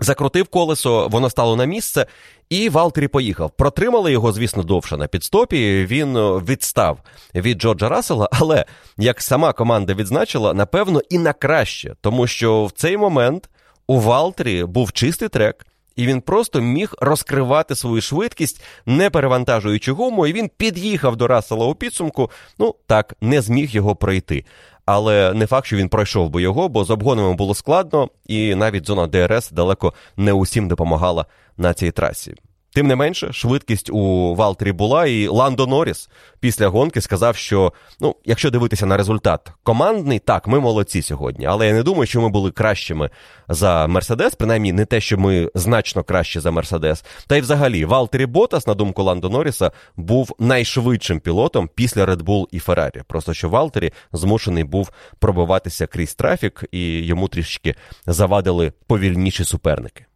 закрутив колесо, воно стало на місце, і Валтері поїхав. Протримали його, звісно, довше на підстопі. Він е, відстав від Джорджа Рассела, але як сама команда відзначила, напевно, і на краще, тому що в цей момент у Валтері був чистий трек. І він просто міг розкривати свою швидкість, не перевантажуючи гуму, і він під'їхав до Рассела у підсумку. Ну так, не зміг його пройти але не факт, що він пройшов би його, бо з обгонами було складно, і навіть зона ДРС далеко не усім допомагала на цій трасі. Тим не менше, швидкість у Валтері була, і Ландо Норріс після гонки сказав, що ну, якщо дивитися на результат командний, так, ми молодці сьогодні. Але я не думаю, що ми були кращими за Мерседес, принаймні не те, що ми значно кращі за Мерседес. Та й взагалі, Валтері Ботас, на думку Ландо Норріса, був найшвидшим пілотом після Red Bull і Феррарі. Просто що Валтері змушений був пробиватися крізь трафік, і йому трішки завадили повільніші суперники.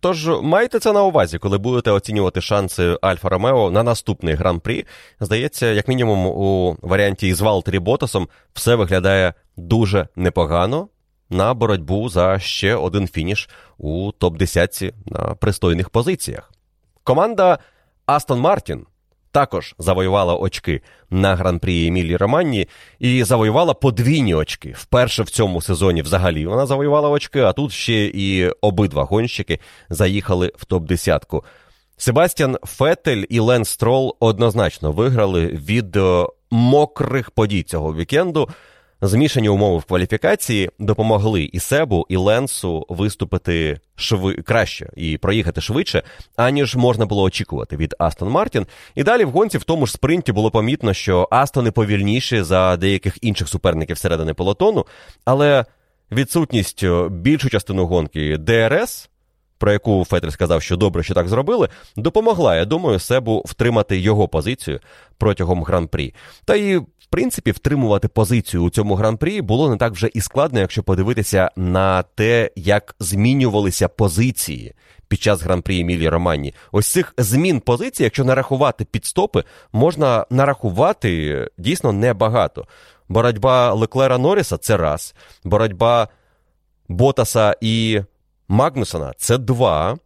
Тож майте це на увазі, коли будете оцінювати шанси Альфа Ромео на наступний гран-прі. Здається, як мінімум, у варіанті із Валтері Ботасом все виглядає дуже непогано на боротьбу за ще один фініш у топ-10 на пристойних позиціях. Команда Астон Мартін також завоювала очки на гран-прі Емілі Романні і завоювала подвійні очки. Вперше в цьому сезоні взагалі вона завоювала очки, а тут ще і обидва гонщики заїхали в топ-10. Себастьян Фетель і Лен Строл однозначно виграли від е, мокрих подій цього вікенду. Змішані умови в кваліфікації допомогли і Себу, і Ленсу виступити шви... краще і проїхати швидше, аніж можна було очікувати від Астон Мартін. І далі в гонці в тому ж спринті було помітно, що Астони повільніші за деяких інших суперників середини полотону, але відсутність більшу частину гонки ДРС про яку Фетель сказав, що добре, що так зробили, допомогла, я думаю, Себу втримати його позицію протягом гран-прі. Та і, в принципі, втримувати позицію у цьому гран-прі було не так вже і складно, якщо подивитися на те, як змінювалися позиції. Під час гран-прі Емілії Романі. Ось цих змін позицій, якщо нарахувати підстопи, можна нарахувати дійсно небагато. Боротьба Леклера Норріса це раз. Боротьба Ботаса і Магнусона це два.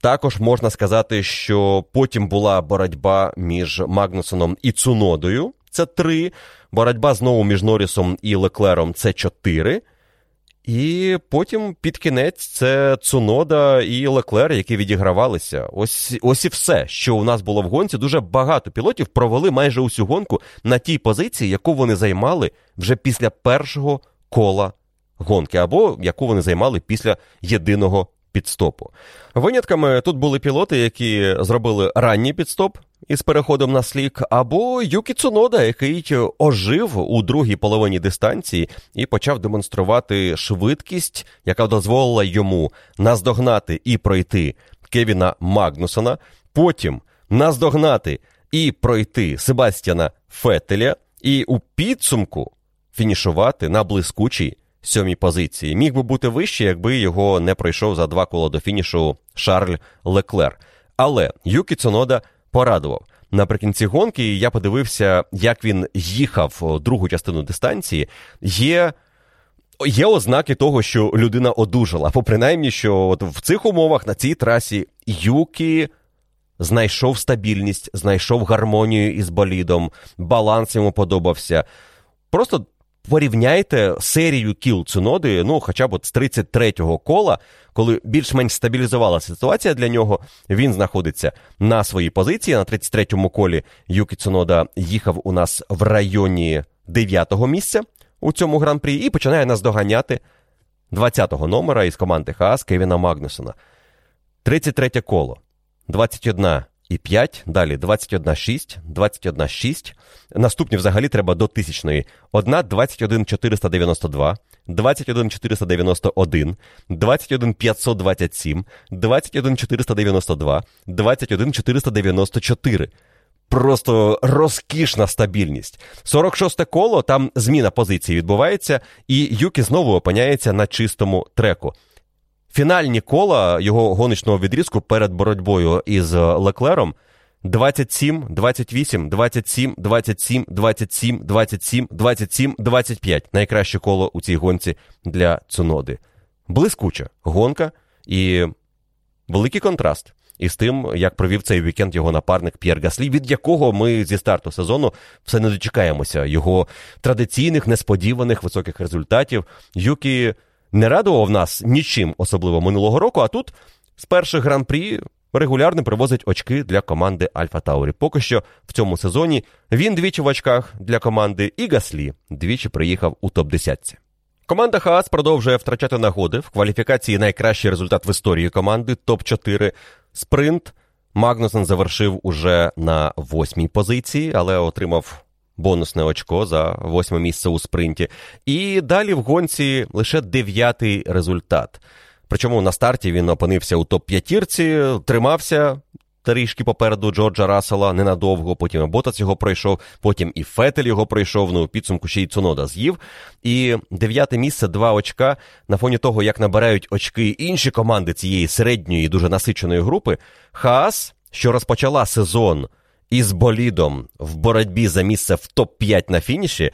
Також можна сказати, що потім була боротьба між Магнусоном і Цунодою. Це три. Боротьба знову між Норрісом і Леклером це чотири. І потім під кінець це Цунода і Леклер, які відігравалися. Ось ось і все, що у нас було в гонці. Дуже багато пілотів провели майже усю гонку на тій позиції, яку вони займали вже після першого кола гонки, або яку вони займали після єдиного підстопу. Винятками тут були пілоти, які зробили ранній підстоп із переходом на слік, або Юкі Цунода, який ожив у другій половині дистанції і почав демонструвати швидкість, яка дозволила йому наздогнати і пройти Кевіна Магнусона, потім наздогнати і пройти Себастьяна Фетеля, і у підсумку фінішувати на блискучій сьомій позиції. Міг би бути вище, якби його не пройшов за два кола до фінішу Шарль Леклер. Але Юкі Цунода порадував. Наприкінці гонки я подивився, як він їхав другу частину дистанції. Є є ознаки того, що людина одужала. Або принаймні, що от в цих умовах на цій трасі Юкі знайшов стабільність, знайшов гармонію із болідом, баланс йому подобався. Просто порівняйте серію кіл Цуноди, ну хоча б от з 33-го кола, коли більш-менш стабілізувалася ситуація для нього. Він знаходиться на своїй позиції. На 33-му колі Юкі Цунода їхав у нас в районі 9-го місця у цьому гран-прі і починає нас доганяти 20-го номера із команди Хаас Кевіна Магнусона. 33 коло. 21 і 5, далі 21,6, 21,6. Наступні взагалі треба до тисячної. Одна 21,492, 21,491, 21,527, 21,492, 21,494. Просто розкішна стабільність. 46 коло, там зміна позиції відбувається, і Юкі знову опиняється на чистому треку. Фінальні кола його гоночного відрізку перед боротьбою із Леклером 27, 28, 27, 27, 27, 27, 27, 25. Найкраще коло у цій гонці для Цуноди. Блискуча гонка і великий контраст із тим, як провів цей вікенд його напарник П'єр Гаслі, від якого ми зі старту сезону все не дочекаємося. Його традиційних несподіваних високих результатів. Юкі не радував нас нічим, особливо минулого року. А тут з перших гран-прі регулярно привозить очки для команди Альфа Таурі. Поки що в цьому сезоні він двічі в очках для команди і Гаслі двічі приїхав у топ-10. Команда Хаас продовжує втрачати нагоди в кваліфікації найкращий результат в історії команди топ-4 спринт. Магнусен завершив уже на восьмій позиції, але отримав бонусне очко за восьме місце у спринті. І далі в гонці лише дев'ятий результат. Причому на старті він опинився у топ-п'ятірці, тримався. Трішки попереду Джорджа Рассела ненадовго, потім і Ботац його пройшов, потім і Фетель його пройшов, ну підсумку ще й Цунода з'їв. І дев'яте місце, два очка. На фоні того, як набирають очки інші команди цієї середньої, дуже насиченої групи. Хаас, що розпочала сезон із болідом в боротьбі за місце в топ-5 на фініші,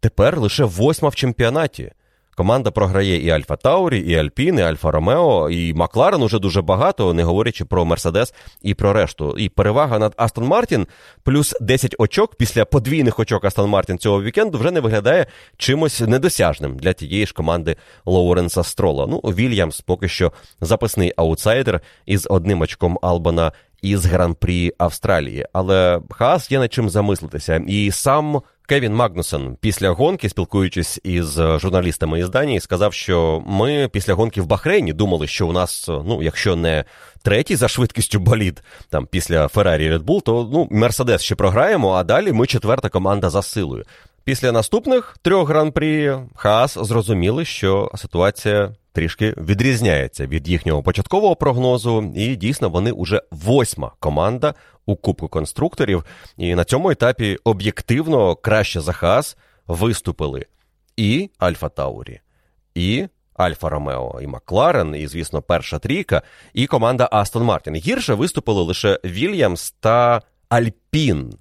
тепер лише восьма в чемпіонаті. Команда програє і Альфа Таурі, і Альпін, і Альфа Ромео, і Макларен уже дуже багато, не говорячи про Мерседес і про решту. І перевага над Астон Мартін плюс 10 очок після подвійних очок Астон Мартін цього вікенду вже не виглядає чимось недосяжним для тієї ж команди Лоуренса Строла. Ну, Вільямс поки що запасний аутсайдер із одним очком Албана із гран-прі Австралії. Але Хаас є над чим замислитися. І сам Кевін Магнусен після гонки, спілкуючись із журналістами із Данії, сказав, що ми після гонки в Бахрейні думали, що у нас, ну, якщо не третій за швидкістю болід, там після Феррарі Bull, то ну, Мерседес ще програємо, а далі ми четверта команда за силою. Після наступних трьох гран-прі Хаас зрозуміли, що ситуація трішки відрізняється від їхнього початкового прогнозу, і дійсно вони вже восьма команда у Кубку конструкторів. І на цьому етапі об'єктивно краще за Хаас виступили і Альфа Таурі, і Альфа Ромео, і Макларен, і, звісно, перша трійка, і команда Астон Мартін. Гірше виступили лише Вільямс та Альпін.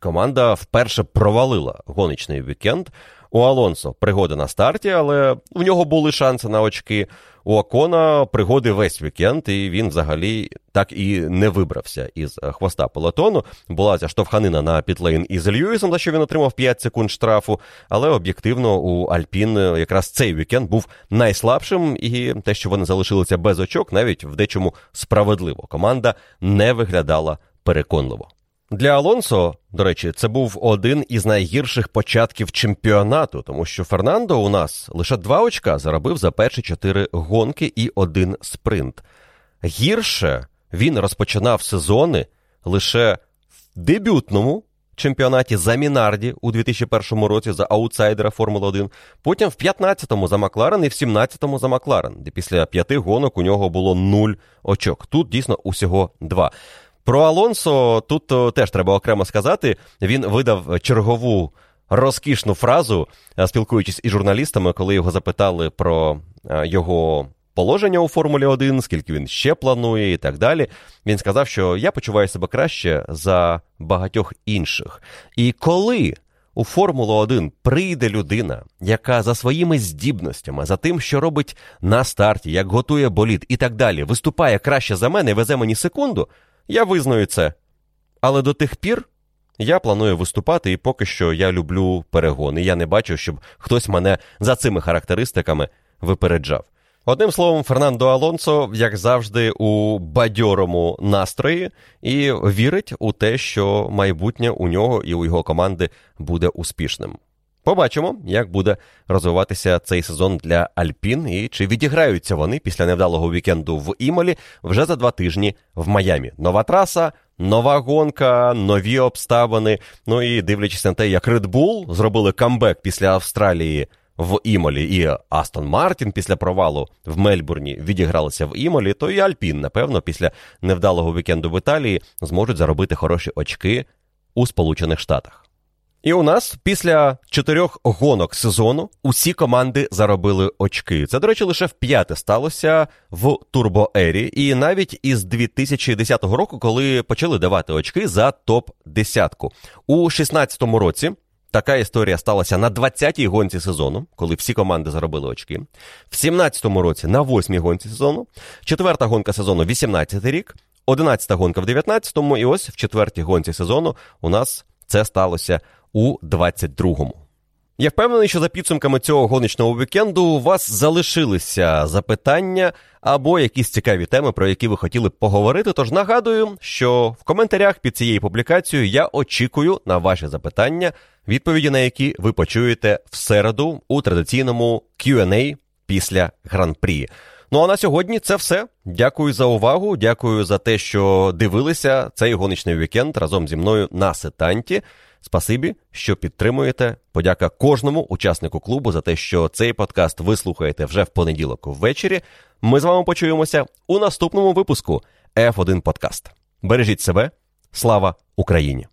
Команда вперше провалила гоночний вікенд. У Алонсо пригоди на старті, але в нього були шанси на очки. У Акона пригоди весь вікенд, і він взагалі так і не вибрався із хвоста пелотону. Була ця штовханина на пітлейн із Льюісом, за що він отримав 5 секунд штрафу. Але об'єктивно у Альпін якраз цей вікенд був найслабшим, і те, що вони залишилися без очок, навіть в дечому справедливо. Команда не виглядала переконливо. Для Алонсо, до речі, це був один із найгірших початків чемпіонату, тому що Фернандо у нас лише два очка заробив за перші чотири гонки і один спринт. Гірше він розпочинав сезони лише в дебютному чемпіонаті за Мінарді у 2001 році за аутсайдера Формули 1, потім в 15-му за Макларен і в 17-му за Макларен, де після п'яти гонок у нього було нуль очок. Тут дійсно усього два. Про Алонсо тут теж треба окремо сказати. Він видав чергову розкішну фразу, е, спілкуючись із журналістами, коли його запитали про е, його положення у Формулі 1, скільки він ще планує і так далі. Він сказав, що я почуваю себе краще за багатьох інших. І коли. У Формулу 1 прийде людина, яка за своїми здібностями, за тим, що робить на старті, як готує болід і так далі, виступає краще за мене везе мені секунду, я визнаю це. Але до тих пір я планую виступати, і поки що я люблю перегони. Я не бачу, щоб хтось мене за цими характеристиками випереджав. Одним словом, Фернандо Алонсо, як завжди, у бадьорому настрої і вірить у те, що майбутнє у нього і у його команди буде успішним. Побачимо, як буде розвиватися цей сезон для Альпін і чи відіграються вони після невдалого вікенду в Імолі вже за два тижні в Майамі. Нова траса, нова гонка, нові обставини. Ну і дивлячись на те, як Red Bull зробили камбек після Австралії в Імолі, і Астон Мартін після провалу в Мельбурні відігралися в Імолі, то і Альпін, напевно, після невдалого вікенду в Італії зможуть заробити хороші очки у Сполучених Штатах. І у нас після чотирьох гонок сезону усі команди заробили очки. Це, до речі, лише в п'яте сталося в турбоері, і навіть із 2010 року, коли почали давати очки за топ 10 у 16 році. Така історія сталася на 20-й гонці сезону, коли всі команди заробили очки. В 17-му році на 8-й гонці сезону, четверта гонка сезону 18-й рік, 11-та гонка в 19-му, і ось в четвертій гонці сезону у нас це сталося у 22-му. Я впевнений, що за підсумками цього гоночного вікенду у вас залишилися запитання або якісь цікаві теми, про які ви хотіли б поговорити. Тож нагадую, що в коментарях під цією публікацією я очікую на ваші запитання, відповіді на які ви почуєте в середу у традиційному QA після гран-прі. Ну а на сьогодні це все. Дякую за увагу. Дякую за те, що дивилися цей гоночний вікенд разом зі мною на сетанті. Спасибі, що підтримуєте. Подяка кожному учаснику клубу за те, що цей подкаст ви слухаєте вже в понеділок ввечері. Ми з вами почуємося у наступному випуску F1 Подкаст. Бережіть себе, слава Україні!